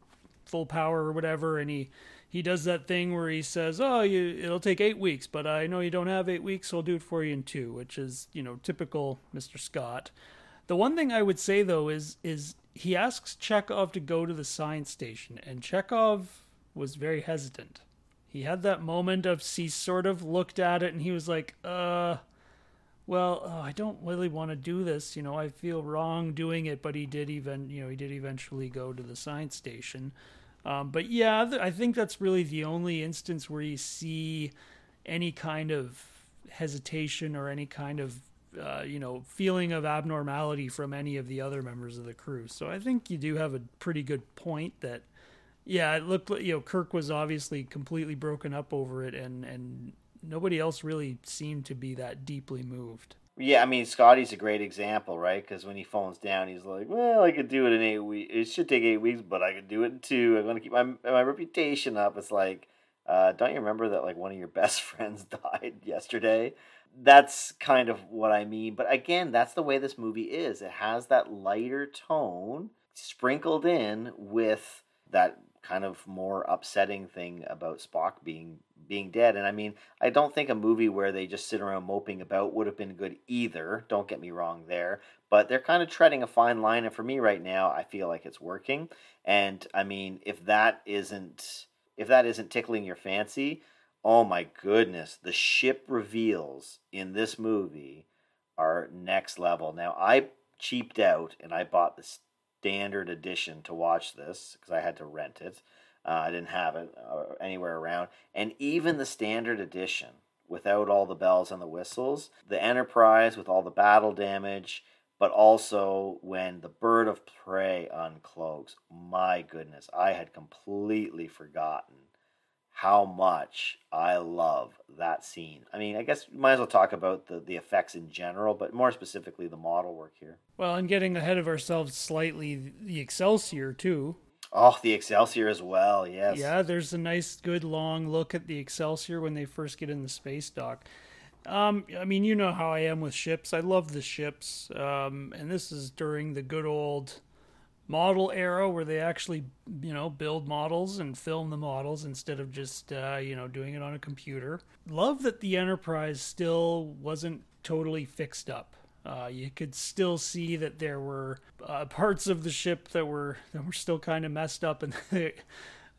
full power or whatever, and he he does that thing where he says, "Oh, you it'll take eight weeks, but I know you don't have eight weeks, so I'll do it for you in two, which is you know typical Mr. Scott. The one thing I would say though is is he asks Chekov to go to the science station, and Chekov was very hesitant. He had that moment of he sort of looked at it and he was like, uh, well, uh, I don't really want to do this. You know, I feel wrong doing it, but he did even, you know, he did eventually go to the science station. Um, but yeah, th- I think that's really the only instance where you see any kind of hesitation or any kind of uh, you know feeling of abnormality from any of the other members of the crew. So I think you do have a pretty good point that yeah, it looked like you know Kirk was obviously completely broken up over it, and and nobody else really seemed to be that deeply moved. Yeah, I mean Scotty's a great example, right? Because when he phones down, he's like, "Well, I could do it in eight weeks. It should take eight weeks, but I could do it in two. I'm gonna keep my my reputation up." It's like, uh, don't you remember that like one of your best friends died yesterday? That's kind of what I mean. But again, that's the way this movie is. It has that lighter tone sprinkled in with that kind of more upsetting thing about Spock being being dead. And I mean, I don't think a movie where they just sit around moping about would have been good either. Don't get me wrong there. But they're kind of treading a fine line. And for me right now, I feel like it's working. And I mean, if that isn't if that isn't tickling your fancy, oh my goodness, the ship reveals in this movie are next level. Now I cheaped out and I bought the standard edition to watch this because I had to rent it. Uh, I didn't have it uh, anywhere around. And even the standard edition, without all the bells and the whistles, the Enterprise with all the battle damage, but also when the bird of prey uncloaks, my goodness, I had completely forgotten how much I love that scene. I mean, I guess we might as well talk about the, the effects in general, but more specifically the model work here. Well, and getting ahead of ourselves slightly, the Excelsior too. Oh, the Excelsior as well, yes. Yeah, there's a nice, good long look at the Excelsior when they first get in the space dock. Um, I mean, you know how I am with ships. I love the ships, um, and this is during the good old model era where they actually, you know, build models and film the models instead of just, uh, you know, doing it on a computer. Love that the Enterprise still wasn't totally fixed up. Uh, you could still see that there were uh, parts of the ship that were that were still kind of messed up, and they,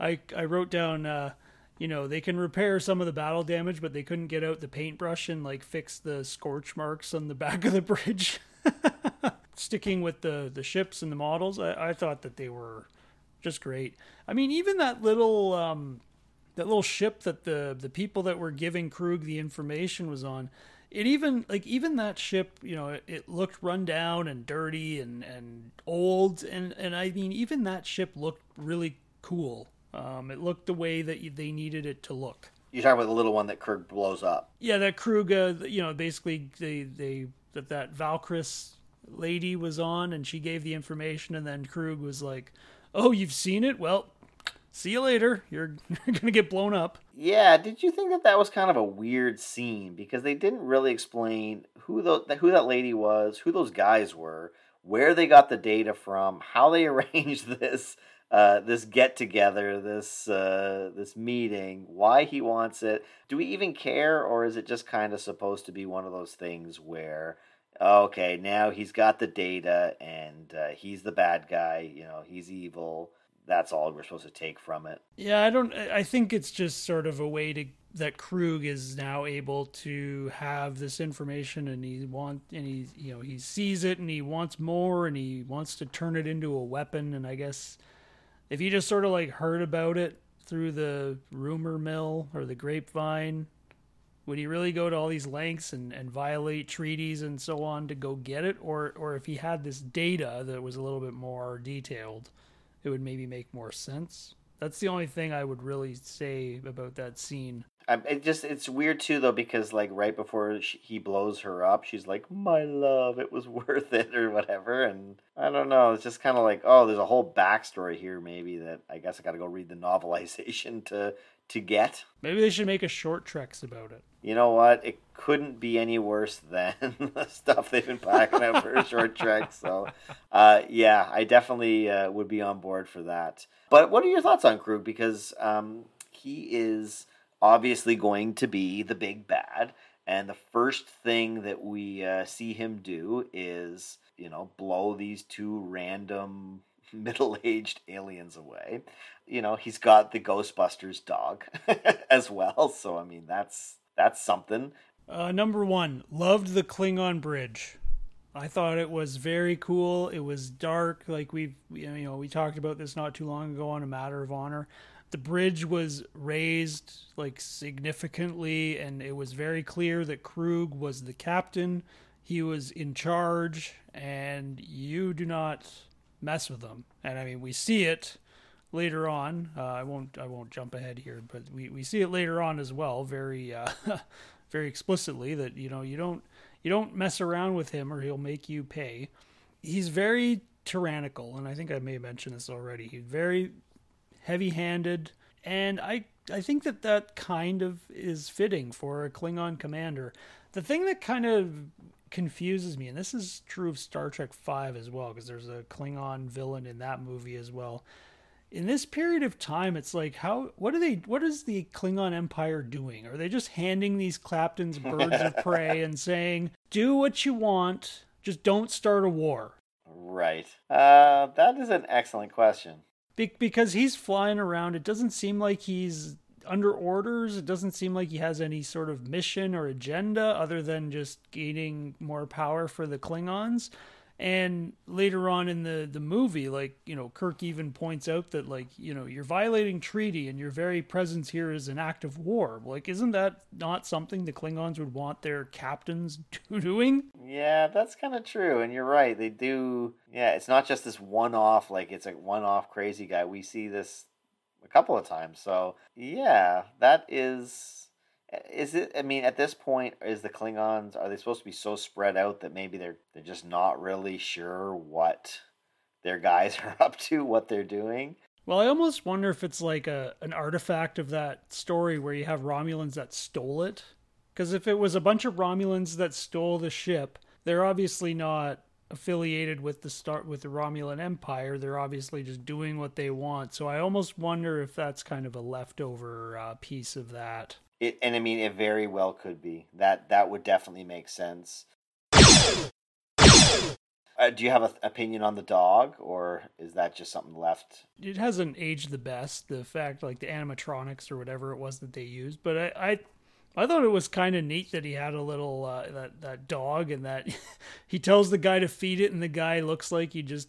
I I wrote down, uh, you know, they can repair some of the battle damage, but they couldn't get out the paintbrush and like fix the scorch marks on the back of the bridge. Sticking with the the ships and the models, I, I thought that they were just great. I mean, even that little um, that little ship that the the people that were giving Kruge the information was on it even like even that ship you know it, it, looked run down and dirty and and old and and i mean even that ship looked really cool um it looked the way that you, they needed it to look You're talking about the little one that Kirk blows up. yeah that Kruge uh, you know basically they they that that Valkris lady was on and she gave the information and then Kruge was like oh you've seen it well see you later. You're, you're gonna get blown up. Yeah, did you think that that was kind of a weird scene because they didn't really explain who the who that lady was, who those guys were, where they got the data from, how they arranged this uh, this get together, this uh, this meeting, why he wants it. Do we even care, or is it just kind of supposed to be one of those things where, okay, now he's got the data and uh, he's the bad guy, you know, he's evil. That's all we're supposed to take from it. Yeah, I don't. I think it's just sort of a way to that Kruge is now able to have this information and he want and he you know he sees it and he wants more and he wants to turn it into a weapon and I guess if you just sort of like heard about it through the rumor mill or the grapevine, would he really go to all these lengths and, and violate treaties and so on to go get it? Or or if he had this data that was a little bit more detailed, it would maybe make more sense. That's the only thing I would really say about that scene. I, it just it's weird too though because like right before she, he blows her up, she's like, "My love, it was worth it" or whatever, and I don't know. It's just kind of like, oh, there's a whole backstory here. Maybe that I guess I got to go read the novelization to to get. Maybe they should make a short treks about it. You know what? It couldn't be any worse than the stuff they've been packing out for a short trek. So, uh, yeah, I definitely uh, would be on board for that. But what are your thoughts on Kruge? Because um, he is obviously going to be the big bad. And the first thing that we uh, see him do is, you know, blow these two random middle aged aliens away. You know, he's got the Ghostbusters dog as well. So, I mean, that's that's something. Uh, number one, loved the Klingon bridge. I thought it was very cool. It was dark, like we've you know we talked about this not too long ago on a matter of honor the bridge was raised like significantly and it was very clear that Kruge was the captain he was in charge and you do not mess with him and i mean we see it later on uh, i won't i won't jump ahead here but we, we see it later on as well very uh, very explicitly that you know you don't you don't mess around with him or he'll make you pay he's very tyrannical and i think i may have mentioned this already he's very heavy-handed, and I I think that that kind of is fitting for a Klingon commander. The thing that kind of confuses me, and this is true of Star Trek Five as well, because there's a Klingon villain in that movie as well. In this period of time, it's like how what are they what is the Klingon Empire doing? Are they just handing these Claptons birds of prey and saying, "Do what you want, just don't start a war"? Right. Uh, that is an excellent question. Be- because he's flying around. It doesn't seem like he's under orders. It doesn't seem like he has any sort of mission or agenda other than just gaining more power for the Klingons. And later on in the, the movie, like, you know, Kirk even points out that, like, you know, you're violating treaty and your very presence here is an act of war. Like, isn't that not something the Klingons would want their captains to doing? Yeah, that's kind of true. And you're right. They do. Yeah, it's not just this one off, like, it's a one off crazy guy. We see this a couple of times. So, yeah, that is is it? I mean, at this point, is the Klingons are they supposed to be so spread out that maybe they're they're just not really sure what their guys are up to, what they're doing? Well, I almost wonder if it's like a an artifact of that story where you have Romulans that stole it. Because if it was a bunch of Romulans that stole the ship, they're obviously not affiliated with the start with the Romulan Empire. They're obviously just doing what they want. So I almost wonder if that's kind of a leftover uh, piece of that. It, and I mean, it very well could be that. That would definitely make sense. Uh, do you have an opinion on the dog, or is that just something left? It hasn't aged the best. The fact, like the animatronics or whatever it was that they used, but I, I, I thought it was kind of neat that he had a little uh, that that dog, and that he tells the guy to feed it, and the guy looks like he just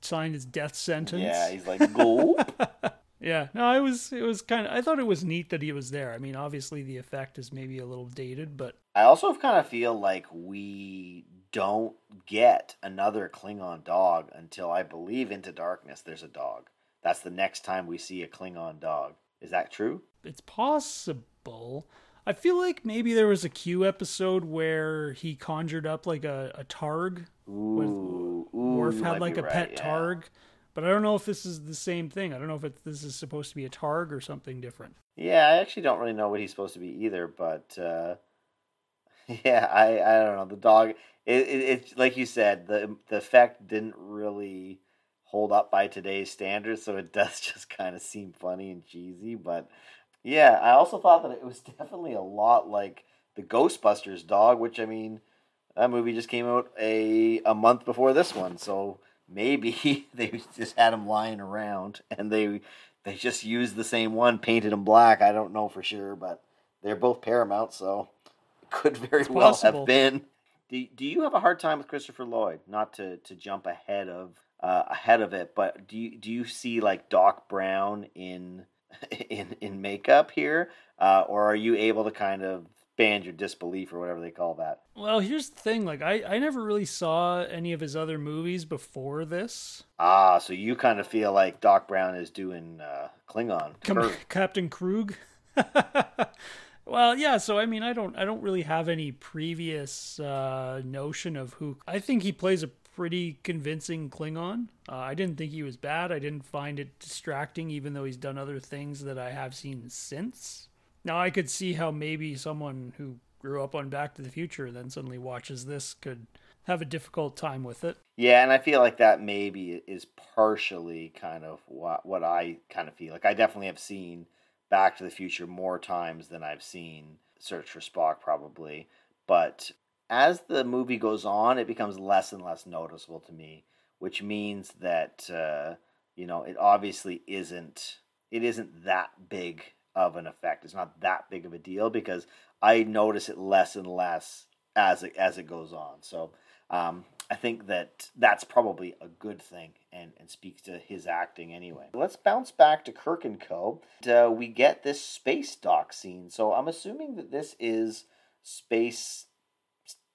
signed his death sentence. Yeah, he's like, go. Yeah, no, it was it was kind of. I thought it was neat that he was there. I mean, obviously the effect is maybe a little dated, but I also kind of feel like we don't get another Klingon dog until I believe Into Darkness. There's a dog. That's the next time we see a Klingon dog. Is that true? It's possible. I feel like maybe there was a Q episode where he conjured up like a, a Targ. Ooh, with, Worf had like a right, pet yeah. Targ But I don't know if this is the same thing. I don't know if it, this is supposed to be a Targ or something different. Yeah, I actually don't really know what he's supposed to be either, but uh, yeah, I, I don't know. The dog, it, it, it's like you said, the the effect didn't really hold up by today's standards, so it does just kind of seem funny and cheesy. But yeah, I also thought that it was definitely a lot like the Ghostbusters dog, which I mean, that movie just came out a a month before this one, so maybe they just had him lying around and they they just used the same one, painted him black. I don't know for sure, but they're both Paramount, so it could very It's well possible. have been. Do, do you have a hard time with Christopher Lloyd? Not to, to jump ahead of uh, ahead of it, but do you do you see like Doc Brown in in in makeup here, uh, or are you able to kind of band your disbelief or whatever they call that? Well, here's the thing. Like, I, I never really saw any of his other movies before this. Ah, so you kind of feel like Doc Brown is doing uh, Klingon. Kirk. Captain Kruge. well, yeah. So I mean, I don't I don't really have any previous uh, notion of who. I think he plays a pretty convincing Klingon. Uh, I didn't think he was bad. I didn't find it distracting, even though he's done other things that I have seen since. Now I could see how maybe someone who grew up on Back to the Future then suddenly watches this could have a difficult time with it. Yeah, and I feel like that maybe is partially kind of what what I kind of feel like. I definitely have seen Back to the Future more times than I've seen Search for Spock, probably. But as the movie goes on, it becomes less and less noticeable to me, which means that uh, you know it obviously isn't it isn't that big of an effect. It's not that big of a deal because I notice it less and less as it as it goes on. So um, I think that that's probably a good thing and, and speaks to his acting anyway. Let's bounce back to Kirk and Co. Uh, we get this space dock scene. So I'm assuming that this is space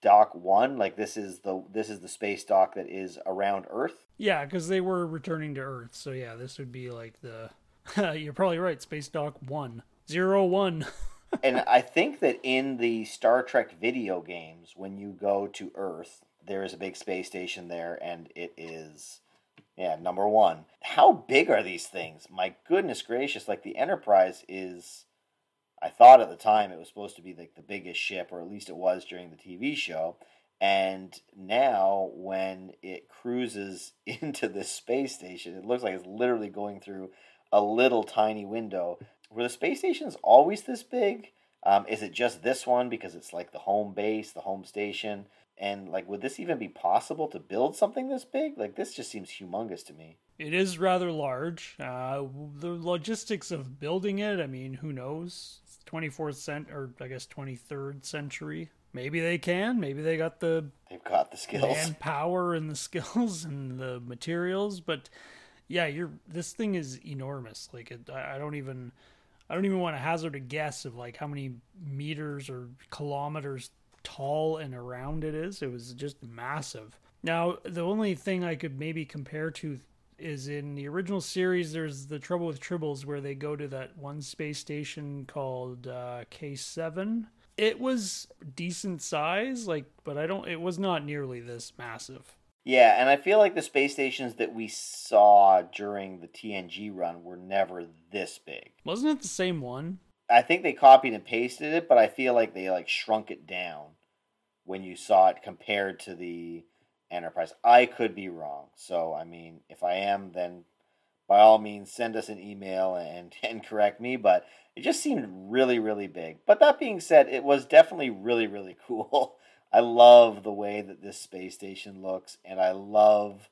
dock one. Like this is the this is the space dock that is around Earth. Yeah, because they were returning to Earth. So yeah, this would be like the. You're probably right. Space Dock one zero one. and I think that in the Star Trek video games, when you go to Earth, there is a big space station there, and it is, yeah, number one. How big are these things? My goodness gracious! Like the Enterprise is, I thought at the time it was supposed to be like the biggest ship, or at least it was during the TV show. And now, when it cruises into this space station, it looks like it's literally going through a little tiny window. Were the space stations always this big? Um, is it just this one because it's like the home base, the home station? And like, would this even be possible to build something this big? Like, this just seems humongous to me. It is rather large. Uh, the logistics of building it, I mean, who knows? 24th cent or I guess 23rd century. Maybe they can. Maybe they got the They've got the skills. manpower and the skills and the materials, but yeah, you're this thing is enormous. Like it, I don't even I don't even want to hazard a guess of like how many meters or kilometers tall and around it is. It was just massive. Now, the only thing I could maybe compare to is in the original series there's the trouble with tribbles where they go to that one space station called uh, K7 it was decent size like but i don't it was not nearly this massive Yeah, and I feel like the space stations that we saw during the TNG run were never this big. wasn't it the same one I think they copied and pasted it, but I feel like they like shrunk it down when you saw it compared to the Enterprise. I could be wrong. So, I mean, if I am, then by all means send us an email and and correct me, but it just seemed really really big. But that being said, it was definitely really really cool. I love the way that this space station looks and I love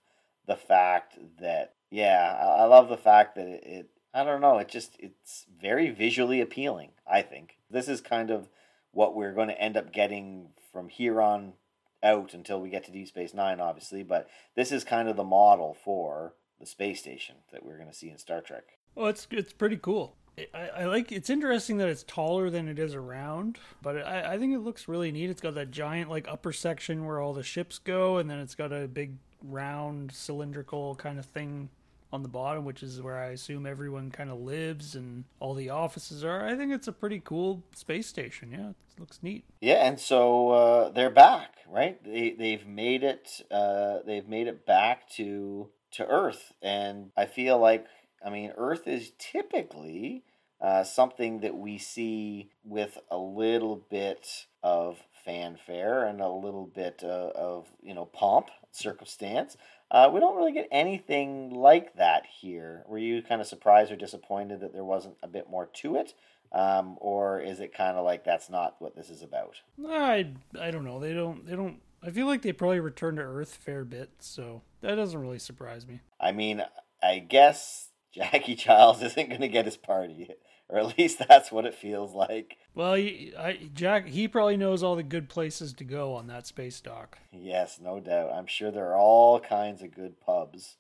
the fact that yeah, I love the fact that it, it I don't know. It just it's very visually appealing. I think this is kind of what we're going to end up getting from here on out until we get to Deep Space Nine, obviously. But this is kind of the model for the space station that we're going to see in Star Trek. oh it's it's pretty cool I, I like it's interesting that it's taller than it is around but I, I think it looks really neat it's got that giant like upper section where all the ships go and then it's got a big round cylindrical kind of thing on the bottom which is where i assume everyone kind of lives and all the offices are i think it's a pretty cool space station yeah it looks neat Yeah, and so uh, they're back, right? They they've made it. Uh, they've made it back to to Earth, and I feel like I mean Earth is typically uh, something that we see with a little bit of fanfare and a little bit uh, of you know pomp, circumstance. Uh, we don't really get anything like that here. Were you kind of surprised or disappointed that there wasn't a bit more to it? Um, or is it kind of like that's not what this is about? I I don't know. They don't they don't. I feel like they probably return to Earth fair bit, so that doesn't really surprise me. I mean, I guess Jackie Chiles isn't going to get his party, or at least that's what it feels like. Well, he, I, Jack, he probably knows all the good places to go on that space dock. Yes, no doubt. I'm sure there are all kinds of good pubs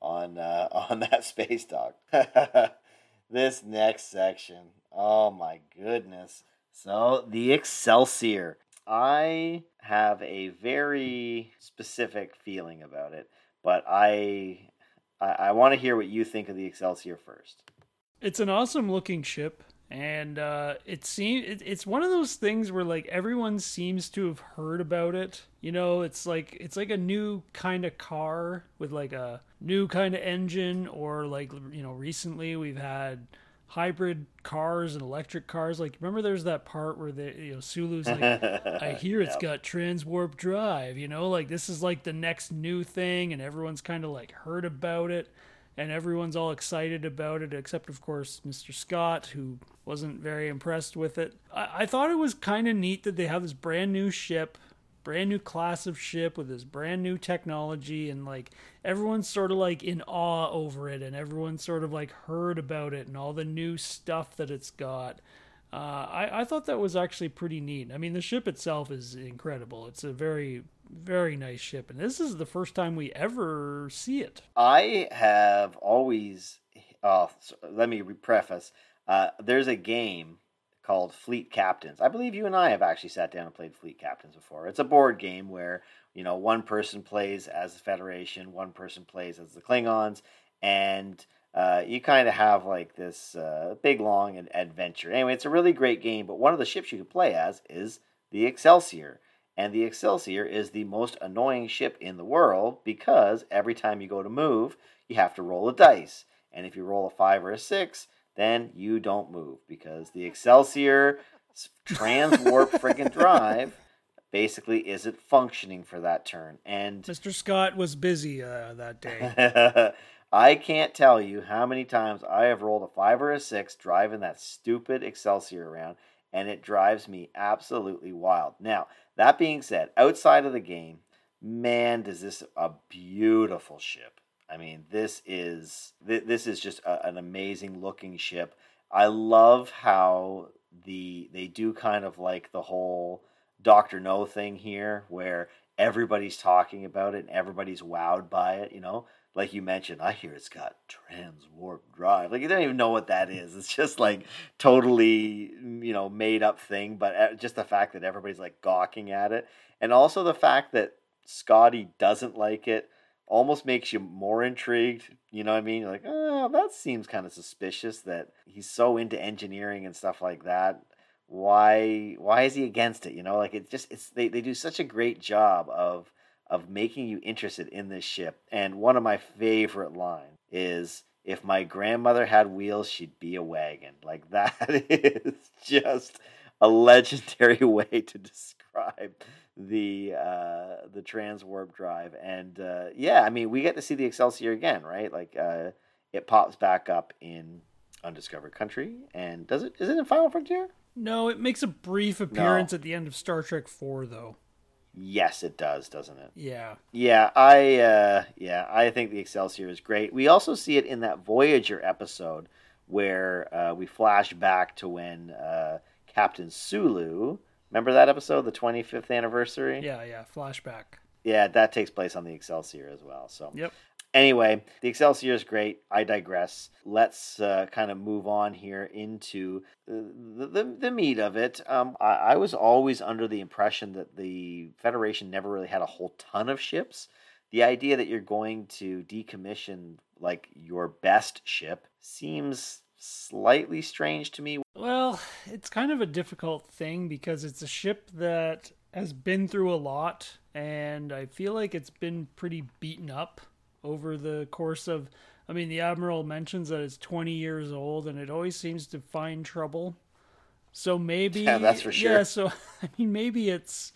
on uh, on that space dock. this next section, oh my goodness! So the Excelsior. I have a very specific feeling about it, but I I, I want to hear what you think of the Excelsior first. It's an awesome looking ship, and uh, it seems it, it's one of those things where like everyone seems to have heard about it. You know, it's like it's like a new kind of car with like a new kind of engine, or like you know, recently we've had hybrid cars and electric cars. Like, remember there's that part where the you know Sulu's like, I hear it's yep. got transwarp drive. You know, like this is like the next new thing, and everyone's kind of like heard about it, and everyone's all excited about it, except of course Mr. Scott, who wasn't very impressed with it. I, I thought it was kind of neat that they have this brand new ship brand new class of ship with this brand new technology and like everyone's sort of like in awe over it and everyone's sort of like heard about it and all the new stuff that it's got. Uh, I, I thought that was actually pretty neat. I mean the ship itself is incredible. It's a very very nice ship and this is the first time we ever see it. I have always uh, let me preface uh, there's a game called Fleet Captains. I believe you and I have actually sat down and played Fleet Captains before. It's a board game where, you know, one person plays as the Federation, one person plays as the Klingons, and uh, you kind of have like this uh, big long adventure. Anyway, it's a really great game, but one of the ships you can play as is the Excelsior. And the Excelsior is the most annoying ship in the world because every time you go to move, you have to roll a dice. And if you roll a five or a six, then you don't move because the Excelsior transwarp friggin' drive basically isn't functioning for that turn. And Mr. Scott was busy uh, that day. I can't tell you how many times I have rolled a five or a six driving that stupid Excelsior around, and it drives me absolutely wild. Now, that being said, outside of the game, man, does this a beautiful ship. I mean, this is this is just a, an amazing looking ship. I love how the they do kind of like the whole Doctor No thing here, where everybody's talking about it and everybody's wowed by it. You know, like you mentioned, I hear it's got trans warp drive. Like you don't even know what that is. It's just like totally you know made up thing. But uh, just the fact that everybody's like gawking at it, and also the fact that Scotty doesn't like it almost makes you more intrigued. You know what I mean? You're like, oh, that seems kind of suspicious that he's so into engineering and stuff like that. Why why is he against it? You know, like it just it's they, they do such a great job of of making you interested in this ship. And one of my favorite lines is if my grandmother had wheels, she'd be a wagon. Like that is just a legendary way to describe the uh, the transwarp drive. And uh, yeah, I mean, we get to see the Excelsior again, right? Like uh, it pops back up in Undiscovered Country, and does it? Is it in Final Frontier? No, it makes a brief appearance no. at the end of Star Trek Four, though. Yes, it does, doesn't it? Yeah. Yeah, I uh, yeah, I think the Excelsior is great. We also see it in that Voyager episode where uh, we flash back to when uh, Captain Sulu Remember that episode, the 25th anniversary? Yeah, yeah, flashback. Yeah, that takes place on the Excelsior as well. So, yep. Anyway, the Excelsior is great. I digress. Let's uh, kind of move on here into the, the, the meat of it. Um, I, I was always under the impression that the Federation never really had a whole ton of ships. The idea that you're going to decommission like your best ship seems slightly strange to me. Well, it's kind of a difficult thing because it's a ship that has been through a lot and I feel like it's been pretty beaten up over the course of. I mean, the admiral mentions that it's 20 years old, and it always seems to find trouble. So maybe Yeah, that's for sure. Yeah, so I mean, maybe it's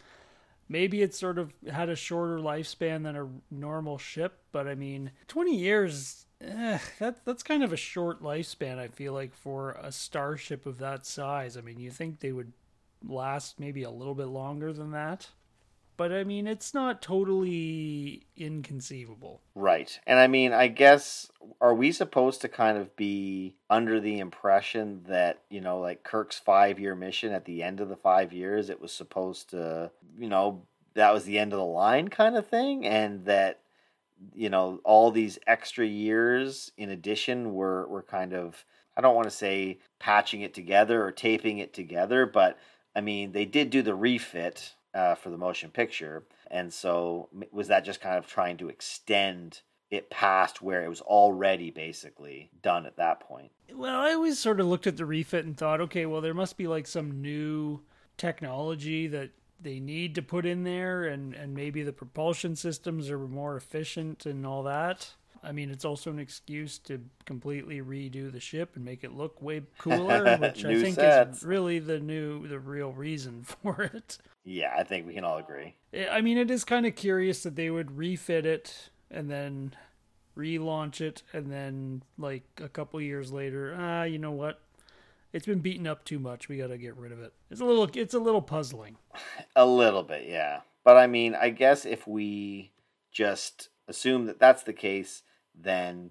maybe it's sort of had a shorter lifespan than a normal ship, but I mean, 20 years. Eh, that that's kind of a short lifespan. I feel like for a starship of that size. I mean, you think they would last maybe a little bit longer than that, but I mean, it's not totally inconceivable. Right. And I mean, I guess, are we supposed to kind of be under the impression that, you know, like Kirk's five year mission at the end of the five years, it was supposed to, you know, that was the end of the line kind of thing? And that, you know, all these extra years in addition were, were kind of, I don't want to say patching it together or taping it together, but I mean, they did do the refit uh, for the motion picture. And so was that just kind of trying to extend it past where it was already basically done at that point? Well, I always sort of looked at the refit and thought, okay, well, there must be like some new technology that they need to put in there, and, and maybe the propulsion systems are more efficient and all that. I mean, it's also an excuse to completely redo the ship and make it look way cooler, which I think sets. is really the new, the real reason for it. Yeah, I think we can all agree. I mean, it is kind of curious that they would refit it and then relaunch it, and then like a couple years later, ah, you know what? It's been beaten up too much. We got to get rid of it. It's a little, it's a little puzzling. A little bit, yeah. But I mean, I guess if we just assume that that's the case, then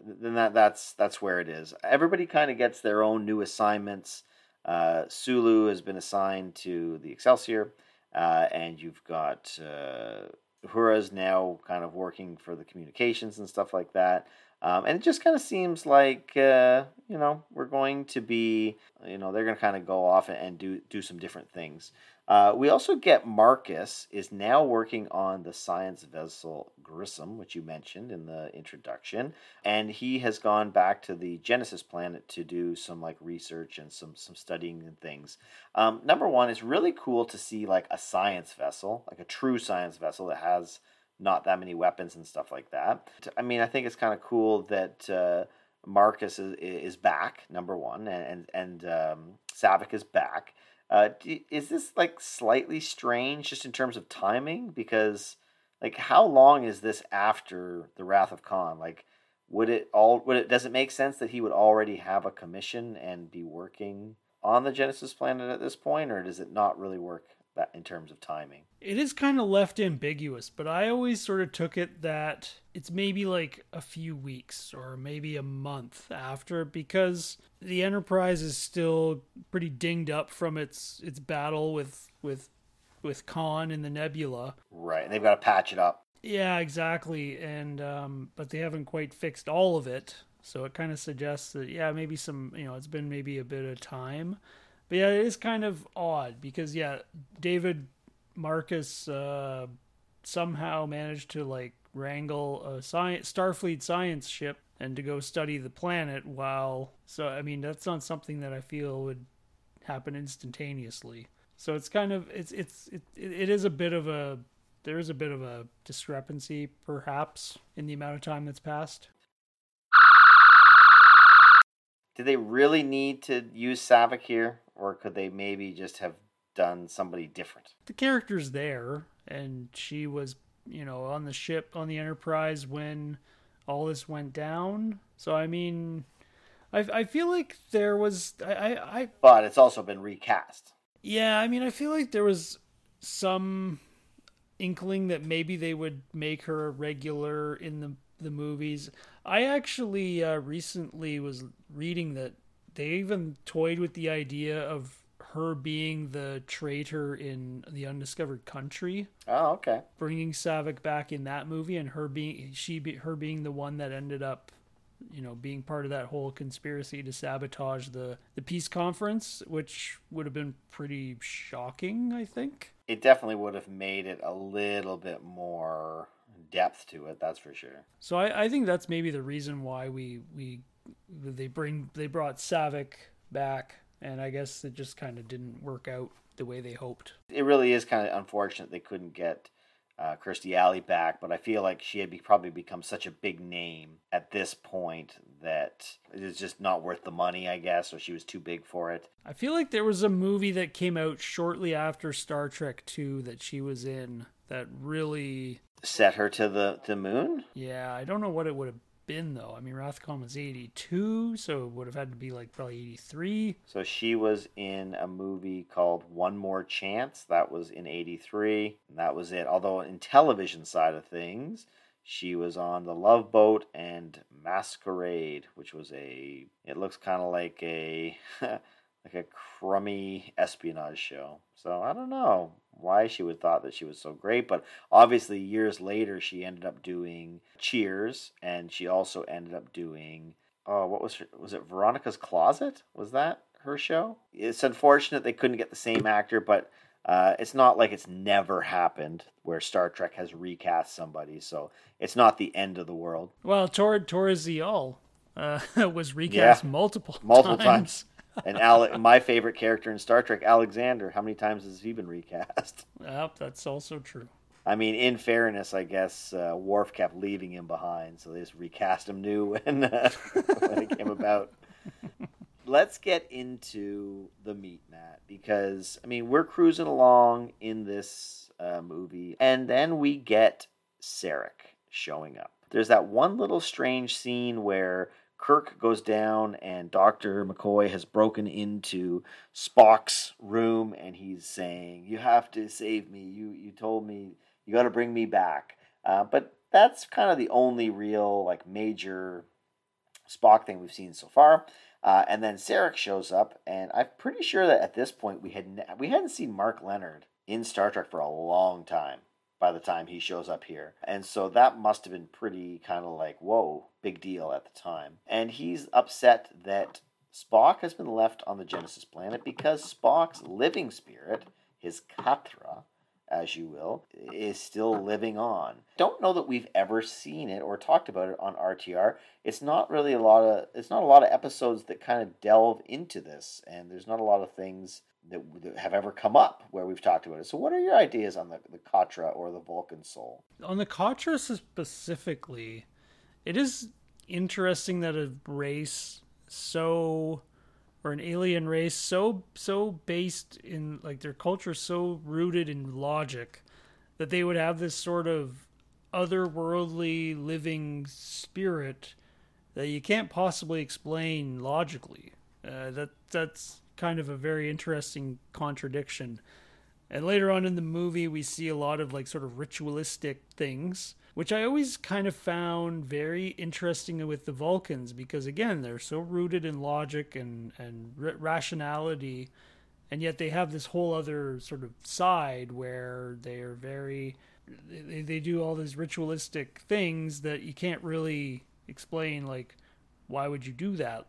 then that that's that's where it is. Everybody kind of gets their own new assignments. Uh, Sulu has been assigned to the Excelsior, uh, and you've got uh, Uhura's now kind of working for the communications and stuff like that. Um, and it just kind of seems like uh, you know we're going to be you know they're going to kind of go off and, and do do some different things. Uh, we also get Marcus is now working on the science vessel Grissom, which you mentioned in the introduction, and he has gone back to the Genesis planet to do some like research and some some studying and things. Um, number one, it's really cool to see like a science vessel, like a true science vessel that has not that many weapons and stuff like that. I mean, I think it's kind of cool that uh, Marcus is, is back, number one, and and, and um, is back. Uh, is this like slightly strange just in terms of timing? Because like, how long is this after the Wrath of Khan? Like, would it all? Would it? Does it make sense that he would already have a commission and be working on the Genesis planet at this point, or does it not really work in terms of timing? It is kind of left ambiguous, but I always sort of took it that it's maybe like a few weeks or maybe a month after because the Enterprise is still pretty dinged up from its its battle with with with Khan in the Nebula. Right, and they've got to patch it up. Yeah, exactly. And um but they haven't quite fixed all of it. So it kind of suggests that yeah, maybe some, you know, it's been maybe a bit of time. But yeah, it is kind of odd because yeah, David Marcus uh somehow managed to like wrangle a science Starfleet science ship and to go study the planet while so I mean that's not something that I feel would happen instantaneously. So it's kind of it's it's it, it is a bit of a there is a bit of a discrepancy perhaps in the amount of time that's passed. Did they really need to use Saavik here, or could they maybe just have done somebody different? The character's there and she was, you know, on the ship on the Enterprise when all this went down. So I mean I I feel like there was I I, I But it's also been recast. Yeah, I mean, I feel like there was some inkling that maybe they would make her a regular in the the movies. I actually uh, recently was reading that they even toyed with the idea of her being the traitor in the undiscovered country Oh, okay. bringing Saavik back in that movie and her being she be, her being the one that ended up you know being part of that whole conspiracy to sabotage the the peace conference which would have been pretty shocking I think It definitely would have made it a little bit more depth to it. That's for sure. so I, I think that's maybe the reason why we we they bring they brought Saavik back and I guess it just kind of didn't work out the way they hoped It really is kind of unfortunate they couldn't get uh, Kirstie Alley back, but I feel like she had be, probably become such a big name at this point that it is just not worth the money, I guess, or she was too big for it. I feel like there was a movie that came out shortly after Star Trek 2 that she was in that really set her to the the moon. Yeah, I don't know what it would have been though. I mean, Rathcon was 82, so it would have had to be like probably 83. So she was in a movie called One More Chance. That was in 83. And that was it. Although in television side of things, she was on The Love Boat and Masquerade, which was a it looks kind of like a like a crummy espionage show. So I don't know why she would thought that she was so great, but obviously years later she ended up doing Cheers, and she also ended up doing oh what was her, was it Veronica's Closet? Was that her show? It's unfortunate they couldn't get the same actor, but. Uh, it's not like it's never happened where Star Trek has recast somebody, so it's not the end of the world. Well, Tor Tora Ziyal uh, was recast yeah, multiple multiple times. times and Ale- my favorite character in Star Trek, Alexander. How many times has he been recast? Yep, that's also true. I mean, in fairness, I guess uh, Worf kept leaving him behind, so they just recast him new when, uh, when it came about. Let's get into the meat, Matt, because I mean we're cruising along in this uh, movie, and then we get Sarek showing up. There's that one little strange scene where Kirk goes down and Dr. McCoy has broken into Spock's room and he's saying, You have to save me. You, you told me you got to bring me back. Uh, but that's kind of the only real, like, major Spock thing we've seen so far. Uh, and then Sarek shows up, and I'm pretty sure that at this point we had ne- we hadn't seen Mark Lenard in Star Trek for a long time by the time he shows up here. And so that must have been pretty kind of like, whoa, big deal at the time. And he's upset that Spock has been left on the Genesis planet because Spock's living spirit, his Katra, as you will, is still living on. Don't know that we've ever seen it or talked about it on RTR. It's not really a lot of it's not a lot of episodes that kind of delve into this, and there's not a lot of things that, that have ever come up where we've talked about it. So, what are your ideas on the the Katra or the Vulcan soul? On the Katra specifically, it is interesting that a race so or an alien race so so based in like their culture so rooted in logic that they would have this sort of otherworldly living spirit that you can't possibly explain logically. Uh, that that's kind of a very interesting contradiction. And later on in the movie, we see a lot of like sort of ritualistic things, which I always kind of found very interesting with the Vulcans because again, they're so rooted in logic and and rationality, and yet they have this whole other sort of side where they are very they, they do all these ritualistic things that you can't really explain like why would you do that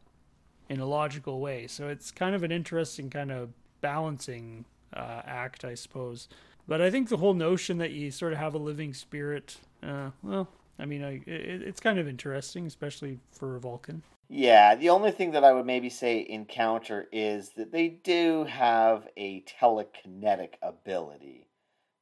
in a logical way. So it's kind of an interesting kind of balancing uh, act, I suppose. But I think the whole notion that you sort of have a living spirit, uh, well, I mean, I, it, it's kind of interesting, especially for a Vulcan. Yeah, the only thing that I would maybe say encounter is that they do have a telekinetic ability.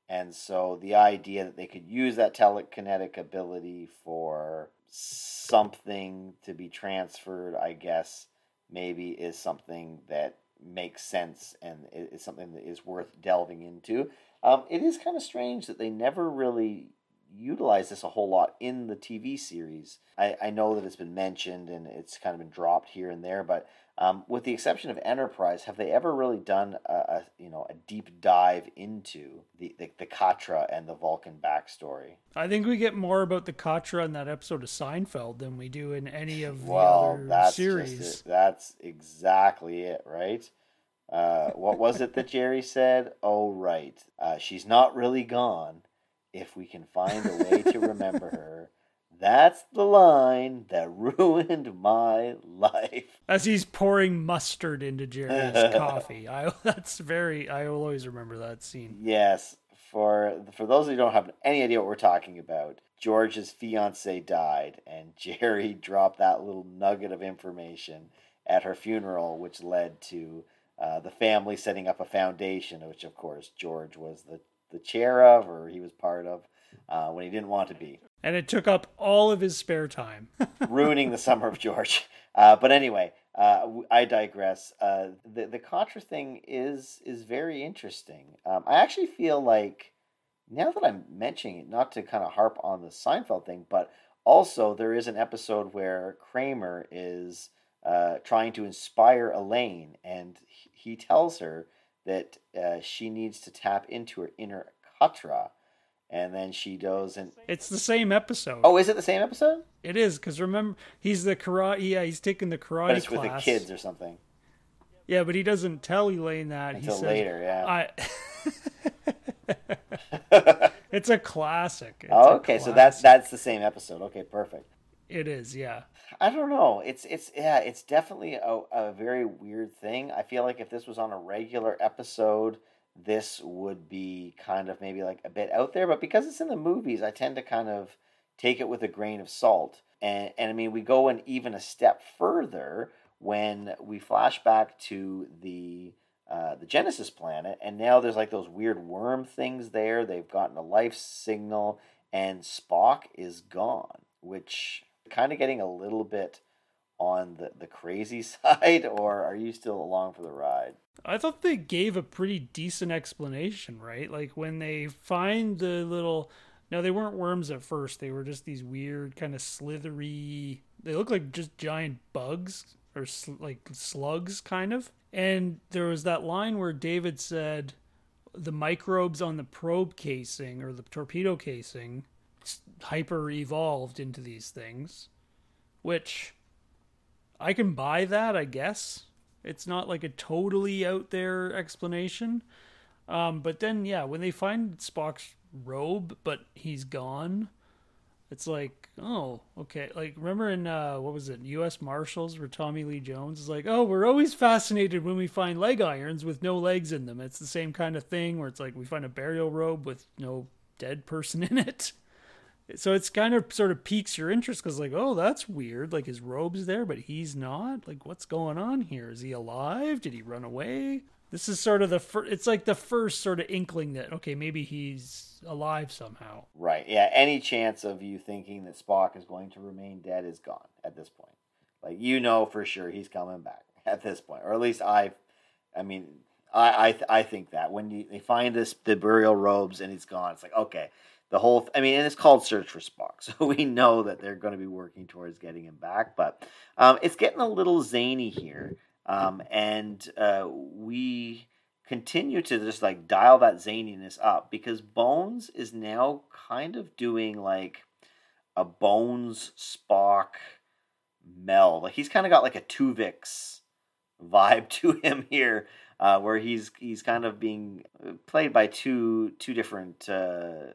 And so the idea that they could use that telekinetic ability for something to be transferred, I guess, maybe is something that makes sense and is something that is worth delving into. Um, it is kind of strange that they never really utilize this a whole lot in the TV series. I, I know that it's been mentioned and it's kind of been dropped here and there, but um, with the exception of Enterprise, have they ever really done a, a you know a deep dive into the, the, the Katra and the Vulcan backstory? I think we get more about the Katra in that episode of Seinfeld than we do in any of the well, other that's series. That's exactly it, right? Uh, what was it that Jerry said? Oh, right. Uh, she's not really gone. If we can find a way to remember her, that's the line that ruined my life. As he's pouring mustard into Jerry's coffee. I that's very I will always remember that scene. Yes. For for those who don't have any idea what we're talking about, George's fiance died and Jerry dropped that little nugget of information at her funeral which led to uh, the family setting up a foundation, which of course George was the, the chair of or he was part of uh, when he didn't want to be. And it took up all of his spare time. ruining the summer of George. Uh, but anyway, uh, I digress. Uh, the the Katra thing is is very interesting. Um, I actually feel like now that I'm mentioning it, not to kind of harp on the Seinfeld thing, but also there is an episode where Kramer is uh, trying to inspire Elaine, and he tells her that uh, she needs to tap into her inner Katra and then she goes and it's the same episode. Oh, is it the same episode? It is because remember he's the karate. Yeah, he's taking the karate but it's class. with the kids or something. Yeah, but he doesn't tell Elaine that until he says, later. Yeah, I... it's a classic. It's oh, a okay, classic. so that's that's the same episode. Okay, perfect. It is, yeah. I don't know. It's it's yeah, it's definitely a, a very weird thing. I feel like if this was on a regular episode this would be kind of maybe like a bit out there, but because it's in the movies, I tend to kind of take it with a grain of salt. And, and I mean, we go in even a step further when we flash back to the uh, the Genesis planet, and now there's like those weird worm things there. They've gotten a life signal, and Spock is gone, which kind of getting a little bit on the, the crazy side, or are you still along for the ride? I thought they gave a pretty decent explanation, right? Like when they find the little. No, they weren't worms at first. They were just these weird, kind of slithery. They look like just giant bugs or sl- like slugs, kind of. And there was that line where David said the microbes on the probe casing or the torpedo casing hyper evolved into these things, which I can buy that, I guess. It's not like a totally out there explanation. Um, but then, yeah, when they find Spock's robe, but he's gone, it's like, oh, okay. Like, remember in, uh, what was it, U.S. Marshals, where Tommy Lee Jones is like, oh, we're always fascinated when we find leg irons with no legs in them. It's the same kind of thing where it's like we find a burial robe with no dead person in it so it's kind of sort of piques your interest because like oh that's weird. Like his robe's there but he's not? Like what's going on here? Is he alive? Did he run away? This is sort of the first it's like the first sort of inkling that okay maybe he's alive somehow. Right. Yeah. Any chance of you thinking that spock is going to remain dead is gone at this point. Like you know for sure he's coming back at this point or at least i i mean i i, I think that when you, they find this the burial robes and he's gone it's like okay the whole i mean and it's called search for spock so we know that they're going to be working towards getting him back but um, it's getting a little zany here um, and uh, we continue to just like dial that zaniness up because bones is now kind of doing like a bones spock meld. Like he's kind of got like a tuvix vibe to him here uh, where he's he's kind of being uh, played by two two different uh,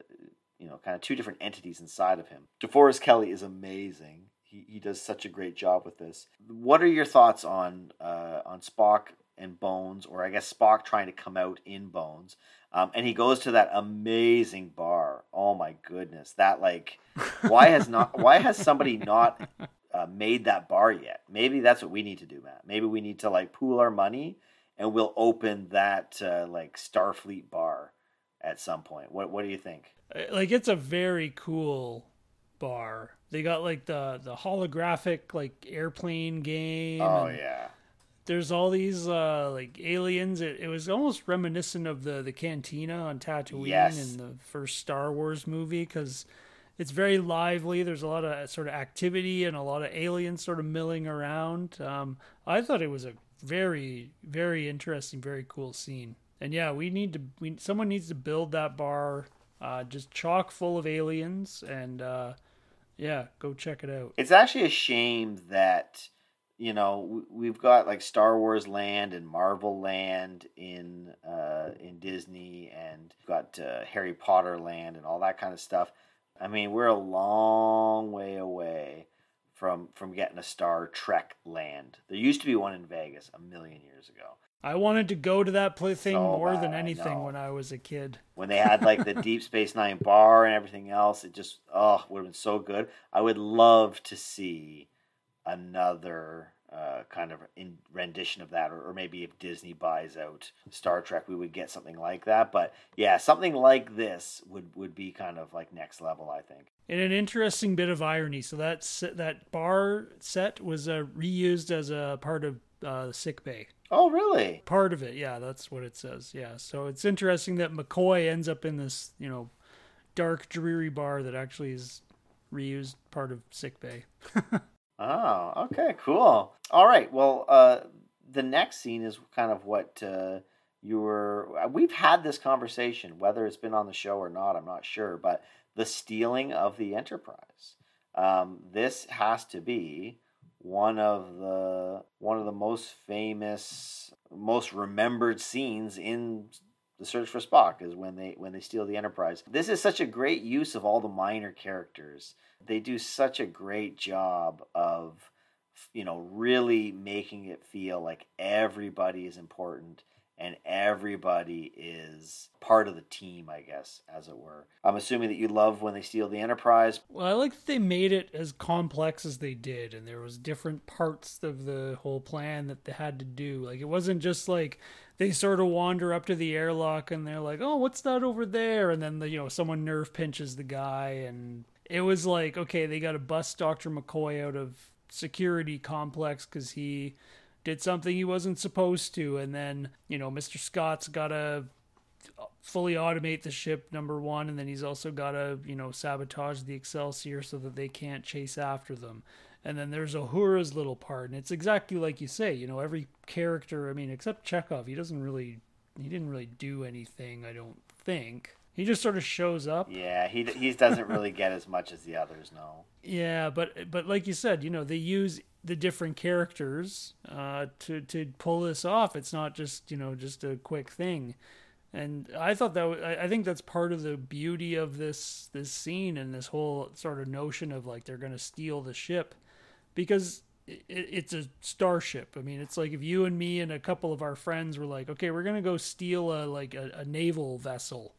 you know, kind of two different entities inside of him. DeForest Kelley is amazing. He, he does such a great job with this. What are your thoughts on uh, on Spock and Bones, or I guess Spock trying to come out in Bones? Um, and he goes to that amazing bar. Oh my goodness, that like, why has not why has somebody not uh, made that bar yet? Maybe that's what we need to do, Matt. Maybe we need to like pool our money and we'll open that uh, like Starfleet bar at some point. What What do you think? Uh, like it's a very cool bar. They got like the the holographic like airplane game. Oh yeah. There's all these uh like aliens. It, it was almost reminiscent of the the cantina on Tatooine yes. in the first Star Wars movie because it's very lively. There's a lot of sort of activity and a lot of aliens sort of milling around. Um, I thought it was a very very interesting, very cool scene. And yeah, we need to. We someone needs to build that bar uh, just chock full of aliens, and uh, yeah, go check it out. It's actually a shame that you know we've got like Star Wars Land and Marvel Land in uh, in Disney, and got uh, Harry Potter Land and all that kind of stuff. I mean, we're a long way away from from getting a Star Trek Land. There used to be one in Vegas a million years ago. I wanted to go to that play thing so more bad, than anything when I was a kid. When they had like the Deep Space Nine bar and everything else, it just oh would have been so good. I would love to see another uh, kind of in rendition of that, or, or maybe if Disney buys out Star Trek, we would get something like that. But yeah, something like this would would be kind of like next level, I think. And an interesting bit of irony. So that that bar set was uh, reused as a part of uh, sick bay. Oh, really? Part of it, yeah. That's what it says. Yeah. So it's interesting that McCoy ends up in this, you know, dark, dreary bar that actually is reused part of sick bay. oh, okay, cool. All right. Well, uh, the next scene is kind of what uh, you were. We've had this conversation, whether it's been on the show or not. I'm not sure, but the stealing of the Enterprise. Um, this has to be one of the one of the most famous, most remembered scenes in the search for Spock is when they when they steal the Enterprise. This is such a great use of all the minor characters. They do such a great job of you know really making it feel like everybody is important and everybody is part of the team, I guess, as it were. I'm assuming that you love when they steal the Enterprise. Well, I like that they made it as complex as they did, and there was different parts of the whole plan that they had to do. Like it wasn't just like they sort of wander up to the airlock and they're like, "Oh, what's that over there?" And then the you know someone nerve pinches the guy, and it was like, okay, they got to bust Doctor McCoy out of security complex because he did something he wasn't supposed to, and then you know Mr. Scott's got to fully automate the ship number one and then he's also got to you know sabotage the excelsior so that they can't chase after them and then there's Uhura's little part and it's exactly like you say you know every character i mean except chekov he doesn't really he didn't really do anything i don't think he just sort of shows up Yeah, he he doesn't really get as much as the others. No. yeah but but like you said you know they use the different characters uh, to to pull this off. It's not just you know just a quick thing, and I thought that I I think that's part of the beauty of this this scene and this whole sort of notion of like they're gonna steal the ship, because it, it's a starship. I mean, it's like if you and me and a couple of our friends were like, okay, we're gonna go steal a like a, a naval vessel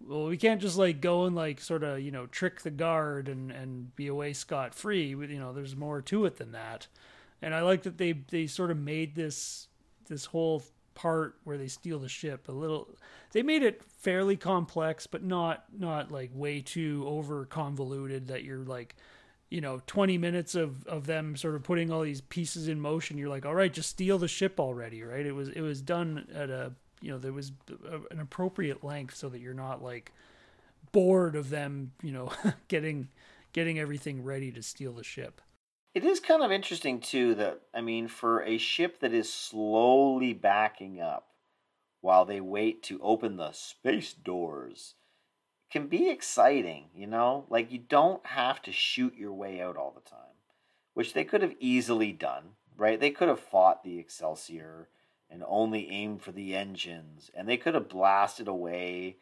well we can't just like go and like sort of you know trick the guard and and be away scot free you know there's more to it than that. And i like that they they sort of made this this whole part where they steal the ship a little they made it fairly complex but not not like way too over convoluted that you're like you know 20 minutes of of them sort of putting all these pieces in motion. You're like all right just steal the ship already right? It was it was done at a you know there was an appropriate length so that you're not like bored of them you know getting getting everything ready to steal the ship It is kind of interesting too that I mean for a ship that is slowly backing up while they wait to open the space doors can be exciting, you know? Like you don't have to shoot your way out all the time, which they could have easily done, right? They could have fought the Excelsior and only aimed for the engines. And they could have blasted away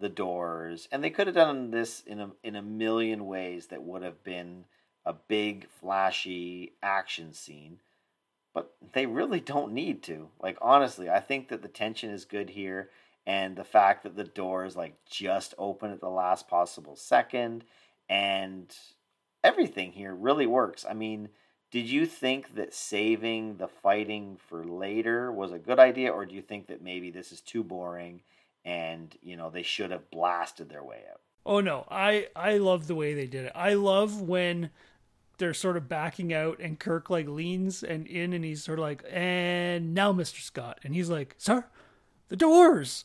the doors and they could have done this in a in a million ways that would have been a big flashy action scene. But they really don't need to. Like honestly i think that the tension is good here and the fact that the doors like just open at the last possible second and everything here really works. I mean did you think that saving the fighting for later was a good idea or do you think that maybe this is too boring and you know they should have blasted their way out? Oh no. I i love the way they did it. I love when they're sort of backing out and kirk like leans and in and he's sort of like and now mr scott. And he's like sir the doors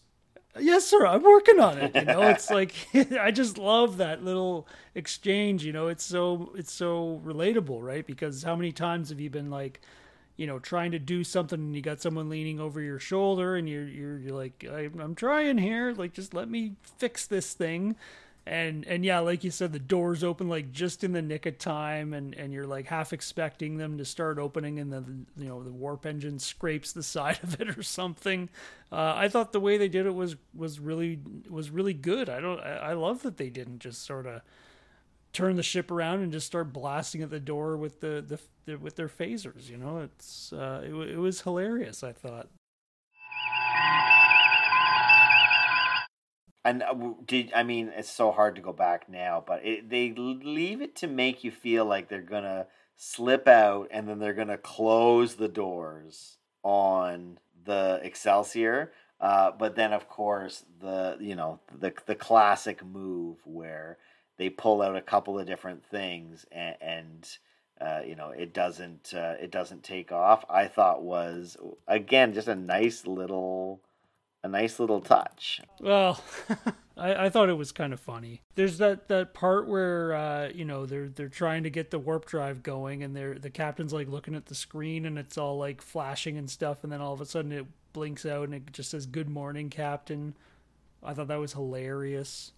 yes sir i'm working on it you know it's like i just love that little exchange you know it's so it's so relatable right? Because how many times have you been like you know trying to do something and you got someone leaning over your shoulder and you're you're, you're like i'm trying here like just let me fix this thing and and yeah like you said the doors open like just in the nick of time and and you're like half expecting them to start opening and then you know the warp engine scrapes the side of it or something. Uh, i thought the way they did it was was really was really good. I don't i, I love that they didn't just sort of turn the ship around and just start blasting at the door with the the, the with their phasers you know? It's uh it, it was hilarious i thought and uh, did I mean it's so hard to go back now, but it, they leave it to make you feel like they're gonna slip out, and then they're gonna close the doors on the Excelsior. Uh, but then, of course, the you know the the classic move where they pull out a couple of different things and, and uh, you know it doesn't uh, it doesn't take off. I thought was again just a nice little a nice little touch. Well, I, I thought it was kind of funny. There's that, that part where uh, you know they're they're trying to get the warp drive going, and they're the captain's like looking at the screen, and it's all like flashing and stuff, and then all of a sudden it blinks out, and it just says "Good morning, Captain." I thought that was hilarious.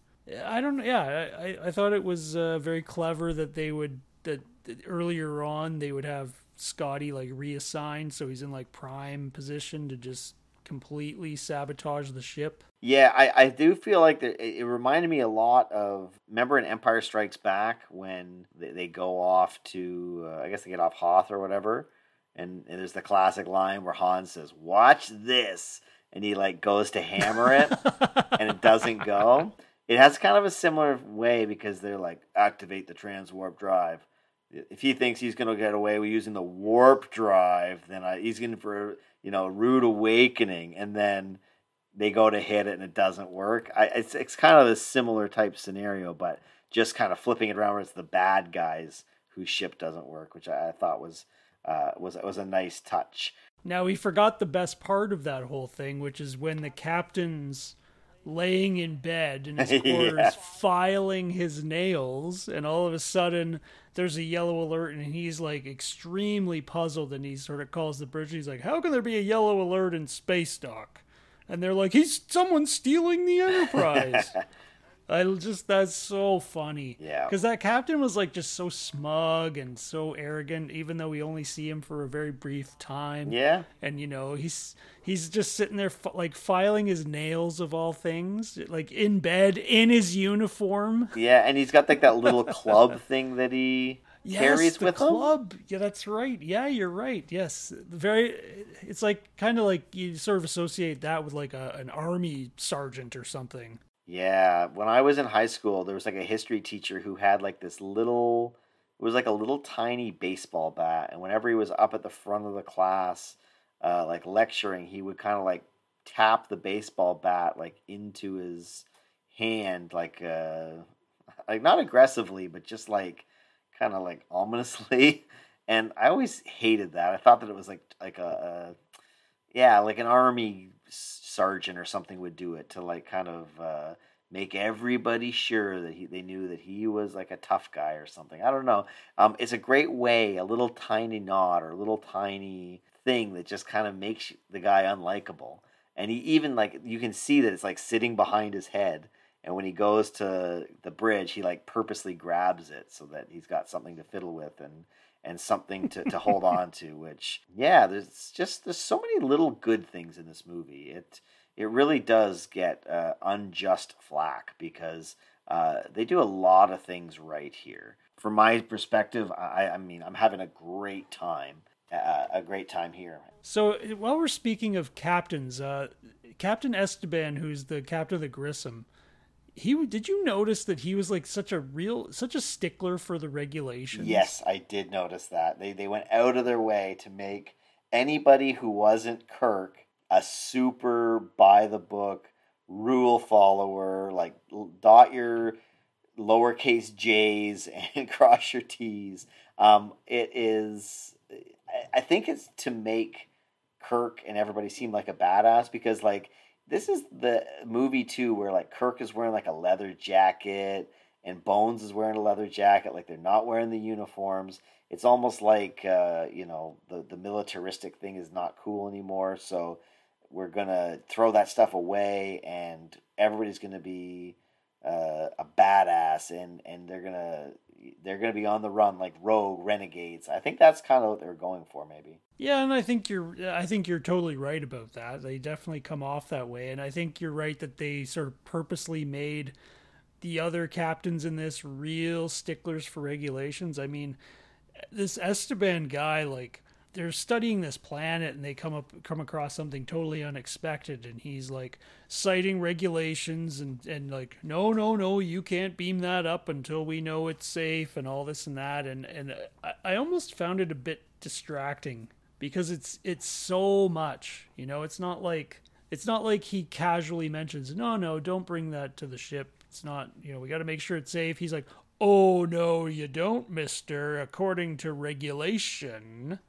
I don't. Yeah, I, I thought it was uh, very clever that they would that, that earlier on they would have Scotty like reassigned, so he's in like prime position to just completely sabotage the ship. Yeah, I, I do feel like it, it reminded me a lot of remember in Empire Strikes Back when they, they go off to uh, I guess they get off Hoth or whatever, and, and there's the classic line where Han says, "Watch this," and he like goes to hammer it, and it doesn't go. It has kind of a similar way because they're like activate the transwarp drive. If he thinks he's going to get away with using the warp drive, then I, he's going for you know rude awakening, and then they go to hit it and it doesn't work. I, it's it's kind of a similar type scenario, but just kind of flipping it around where it's the bad guys whose ship doesn't work, which I, I thought was uh, was was a nice touch. Now we forgot the best part of that whole thing, which is when the captain's laying in bed in his quarters, yeah. filing his nails, and all of a sudden there's a yellow alert, and he's like extremely puzzled, and he sort of calls the bridge. He's like, "How can there be a yellow alert in space dock?" And they're like, "He's someone stealing the Enterprise." I just that's so funny. Yeah. Because that captain was like just so smug and so arrogant, even though we only see him for a very brief time. Yeah. And you know he's he's just sitting there like filing his nails of all things, like in bed in his uniform. Yeah, and he's got like that little club thing that he yes, carries the with club. him. Yeah, that's right. Yeah, you're right. Yes, very. It's like kind of like you sort of associate that with like a, an army sergeant or something. Yeah, when I was in high school, there was like a history teacher who had like this little it was like a little tiny baseball bat and whenever he was up at the front of the class uh, like lecturing, he would kind of like tap the baseball bat like into his hand like uh like not aggressively but just like kind of like ominously and I always hated that. I thought that it was like like a, a yeah, like an army sergeant or something would do it to like kind of uh, make everybody sure that he, they knew that he was like a tough guy or something. I don't know. Um, it's a great way, a little tiny nod or a little tiny thing that just kind of makes the guy unlikable. And he even like you can see that it's like sitting behind his head. And when he goes to the bridge, he like purposely grabs it so that he's got something to fiddle with and and something to, to hold on to which yeah there's just there's so many little good things in this movie. It it really does get uh, unjust flack because uh, they do a lot of things right here. From my perspective i, I mean i'm having a great time uh, a great time here. So while we're speaking of captains uh, captain esteban who's the captain of the grissom he did you notice that he was like such a real such a stickler for the regulations? Yes i did notice that. They they went out of their way to make anybody who wasn't kirk a super by the book rule follower like dot your lowercase j's and cross your t's. Um, it is i think it's to make kirk and everybody seem like a badass because like this is the movie too where like Kirk is wearing like a leather jacket and Bones is wearing a leather jacket like they're not wearing the uniforms. It's almost like uh, you know the the militaristic thing is not cool anymore, so we're gonna throw that stuff away and everybody's gonna be uh, a badass and and they're gonna they're going to be on the run like rogue renegades. I think that's kind of what they're going for, maybe. Yeah, and I think you're I think you're totally right about that. They definitely come off that way, and I think you're right that they sort of purposely made the other captains in this real sticklers for regulations. I mean, this Esteban guy, like they're studying this planet and they come up come across something totally unexpected. And he's like citing regulations and and like no no no you can't beam that up until we know it's safe and all this and that. And and I, I almost found it a bit distracting because it's it's so much you know? It's not like it's not like he casually mentions no no don't bring that to the ship. It's not you know we got to make sure it's safe. He's like oh no you don't mister. According to regulation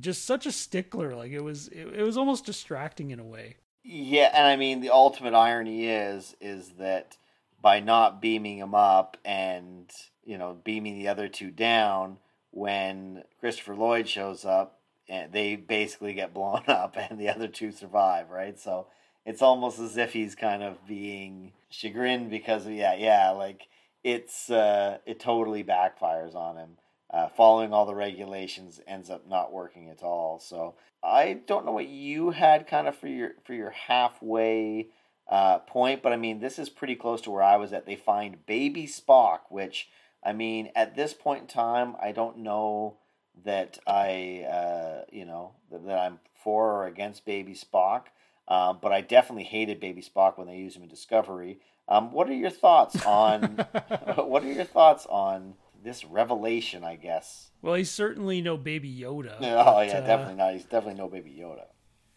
just such a stickler. Like it was, it, it was almost distracting in a way. Yeah, and I mean the ultimate irony is is that by not beaming him up and you know beaming the other two down, when Christopher Lloyd shows up, and eh, they basically get blown up, and the other two survive. Right, so it's almost as if he's kind of being chagrined because yeah, yeah, like it's uh, it totally backfires on him uh, following all the regulations ends up not working at all. So I don't know what you had kind of for your for your halfway uh, point, but I mean this is pretty close to where I was at. They find baby Spock, which I mean at this point in time, I don't know that I uh, you know that, that I'm for or against baby Spock. Um, but I definitely hated Baby Spock when they used him in Discovery. Um, what are your thoughts on what are your thoughts on this revelation, I guess. Well, he's certainly no Baby Yoda. Oh but, yeah, uh, definitely not. He's definitely no Baby Yoda.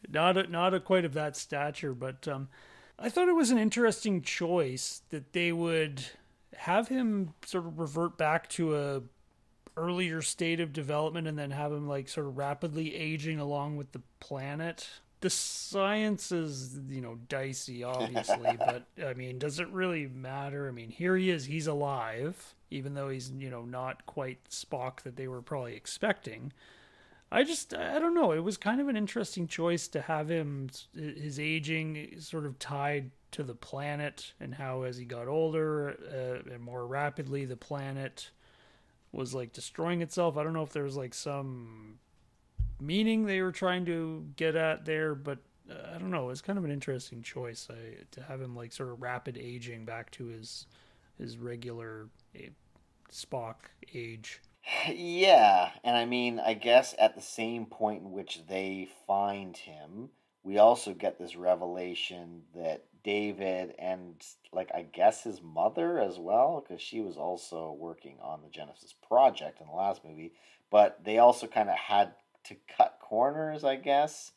Not a, not a quite of that stature, but um, I thought it was an interesting choice that they would have him sort of revert back to a earlier state of development and then have him like sort of rapidly aging along with the planet the science is you know dicey obviously but i mean does it really matter i mean here he is he's alive even though he's you know not quite spock that they were probably expecting. I just i don't know. It was kind of an interesting choice to have him his aging sort of tied to the planet and how as he got older uh, and more rapidly the planet was like destroying itself. I don't know if there was like some meaning they were trying to get at there, but uh, I don't know. It's kind of an interesting choice I, to have him like sort of rapid aging back to his his regular Spock age. Yeah, and I mean, I guess at the same point in which they find him, we also get this revelation that David and like I guess his mother as well, because she was also working on the Genesis project in the last movie, but they also kind of had to cut corners, I guess.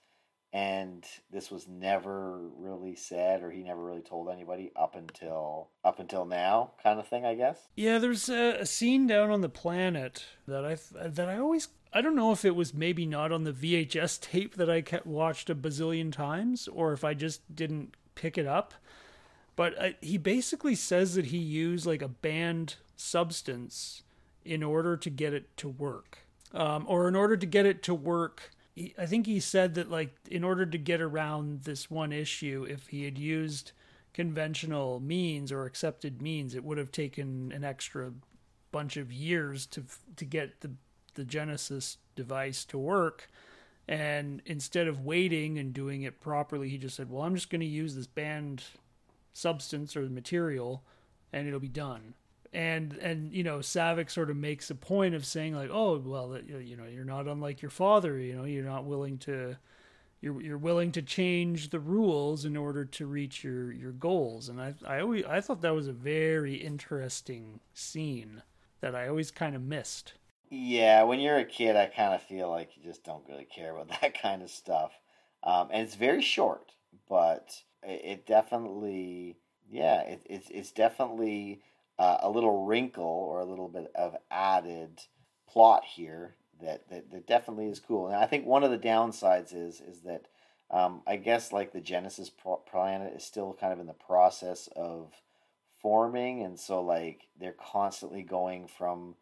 And this was never really said, or he never really told anybody up until up until now, kind of thing, I guess. Yeah, there's a, a scene down on the planet that I that I always I don't know if it was maybe not on the VHS tape that I kept watched a bazillion times, or if I just didn't pick it up. But I, he basically says that he used like a banned substance in order to get it to work um, or in order to get it to work. He, I think he said that like in order to get around this one issue, if he had used conventional means or accepted means, it would have taken an extra bunch of years to to get the the Genesis device to work. And instead of waiting and doing it properly, he just said, "Well, I'm just going to use this banned substance or material, and it'll be done." And and you know Saavik sort of makes a point of saying like oh well you know you're not unlike your father you know you're not willing to you're you're willing to change the rules in order to reach your your goals and I I always I thought that was a very interesting scene that I always kind of missed. Yeah, when you're a kid, I kind of feel like you just don't really care about that kind of stuff, um, and it's very short, but it, it definitely yeah it, it's it's definitely uh, a little wrinkle or a little bit of added plot here that, that, that definitely is cool. And I think one of the downsides is is that um, I guess like the Genesis planet is still kind of in the process of forming, and so like they're constantly going from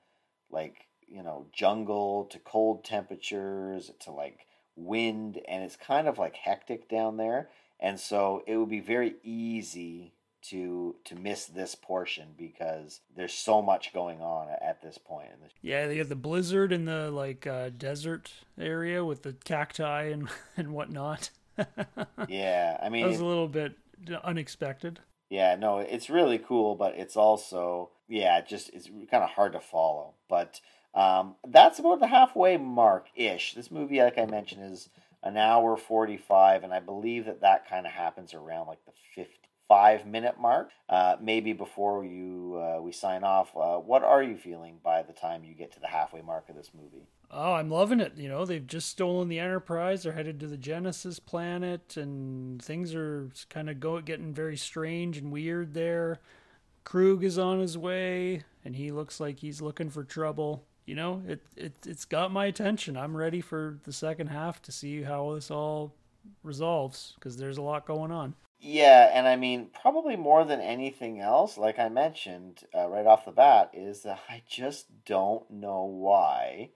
like you know jungle to cold temperatures to like wind, and it's kind of like hectic down there. And so it would be very easy to to miss this portion because there's so much going on at this point. Yeah, they have the blizzard in the like uh, desert area with the cacti and and whatnot. yeah, I mean, that was a little bit unexpected. Yeah, no, it's really cool, but it's also yeah, just it's kind of hard to follow. But um, that's about the halfway mark ish. This movie, like I mentioned, is an hour 45, and I believe that that kind of happens around like the 55 minute mark. Uh, maybe before you uh, we sign off, uh, what are you feeling by the time you get to the halfway mark of this movie? Oh, I'm loving it. You know, they've just stolen the Enterprise. They're headed to the Genesis planet, and things are kind of go getting very strange and weird there. Kruge is on his way, and he looks like he's looking for trouble. You know, it it it's got my attention. I'm ready for the second half to see how this all resolves because there's a lot going on. Yeah, and I mean, probably more than anything else, like I mentioned uh, right off the bat, is that I just don't know why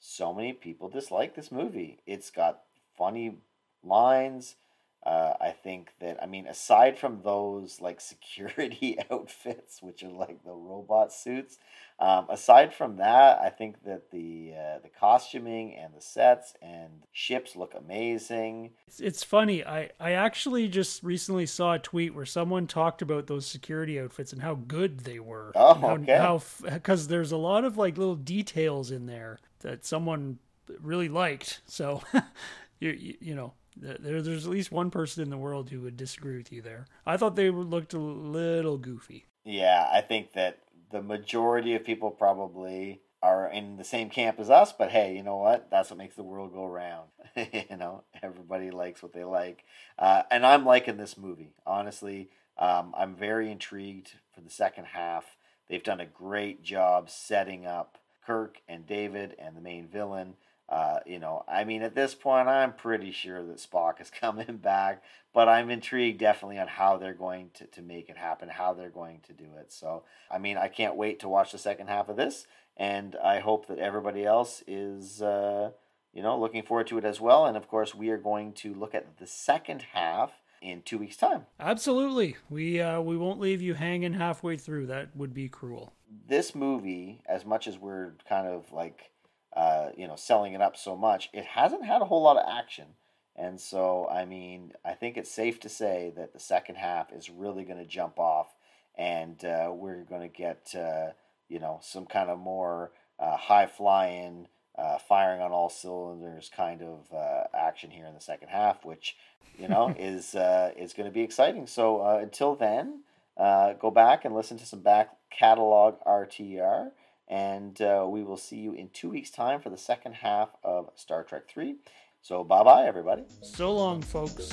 so many people dislike this movie. It's got funny lines. Uh, I think that I mean, aside from those like security outfits, which are like the robot suits, um, aside from that, I think that the uh, the costuming and the sets and ships look amazing. It's, it's funny. I I actually just recently saw a tweet where someone talked about those security outfits and how good they were. Oh, how, okay. How because there's a lot of like little details in there that someone really liked. So, you, you you know there, there's at least one person in the world who would disagree with you there. I thought they looked a little goofy. Yeah, I think that the majority of people probably are in the same camp as us, but hey, you know what? That's what makes the world go round. you know, everybody likes what they like. Uh, and I'm liking this movie. Honestly, um, I'm very intrigued for the second half. They've done a great job setting up Kirk and David and the main villain. Uh, you know, I mean, at this point, I'm pretty sure that Spock is coming back, but I'm intrigued definitely on how they're going to, to make it happen, how they're going to do it. So, I mean, I can't wait to watch the second half of this, and I hope that everybody else is, uh, you know, looking forward to it as well. And of course, we are going to look at the second half in two weeks' time. Absolutely, we uh, we won't leave you hanging halfway through. That would be cruel. This movie, as much as we're kind of like uh, you know, selling it up so much, it hasn't had a whole lot of action. And so, I mean, I think it's safe to say that the second half is really going to jump off, and uh, we're going to get, uh, you know, some kind of more uh, high flying, uh, firing on all cylinders kind of uh, action here in the second half, which, you know, is is going to be exciting. So until then, go back and listen to some back catalog RTR and uh, we will see you in two weeks' time for the second half of Star Trek 3. So, bye bye, everybody. So long, folks.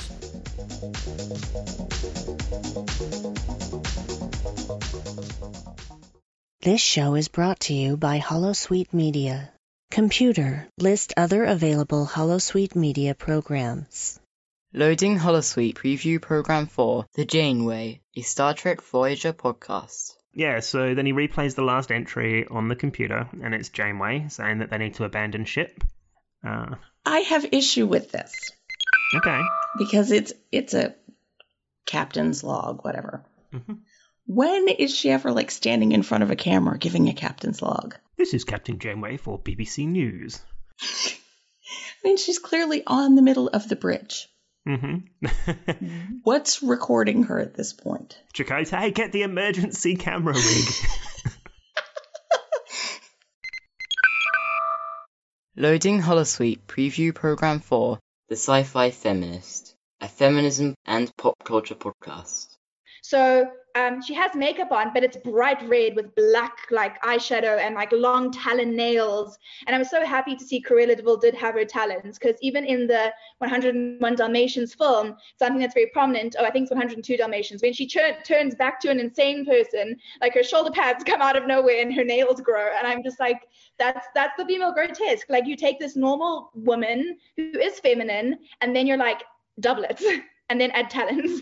This show is brought to you by Holosuite Media. Computer, list other available Holosuite Media programs. Loading Holosuite Preview Program 4 The Janeway, a Star Trek Voyager podcast. Yeah, so then he replays the last entry on the computer, and it's Janeway saying that they need to abandon ship. Uh, I have issue with this okay. because it's it's a captain's log, whatever. hmm When is she ever like standing in front of a camera giving a captain's log? This is Captain Janeway for BBC News. I mean, she's clearly on the middle of the bridge. Hmm What's recording her at this point? Chakotay, hey, get the emergency camera rig. Loading Holosuite Preview Program 4 The Sci Fi Feminist, a feminism and pop culture podcast. So um, she has makeup on, but it's bright red with black like eyeshadow and like long talon nails. And I was so happy to see Cruella de Vil did have her talons because even in the 101 Dalmatians film, something that's very prominent, oh, I think it's 102 Dalmatians, when she tur- turns back to an insane person, like her shoulder pads come out of nowhere and her nails grow. And I'm just like, that's that's the female grotesque. Like you take this normal woman who is feminine, and then you're like, double it, and then add talons.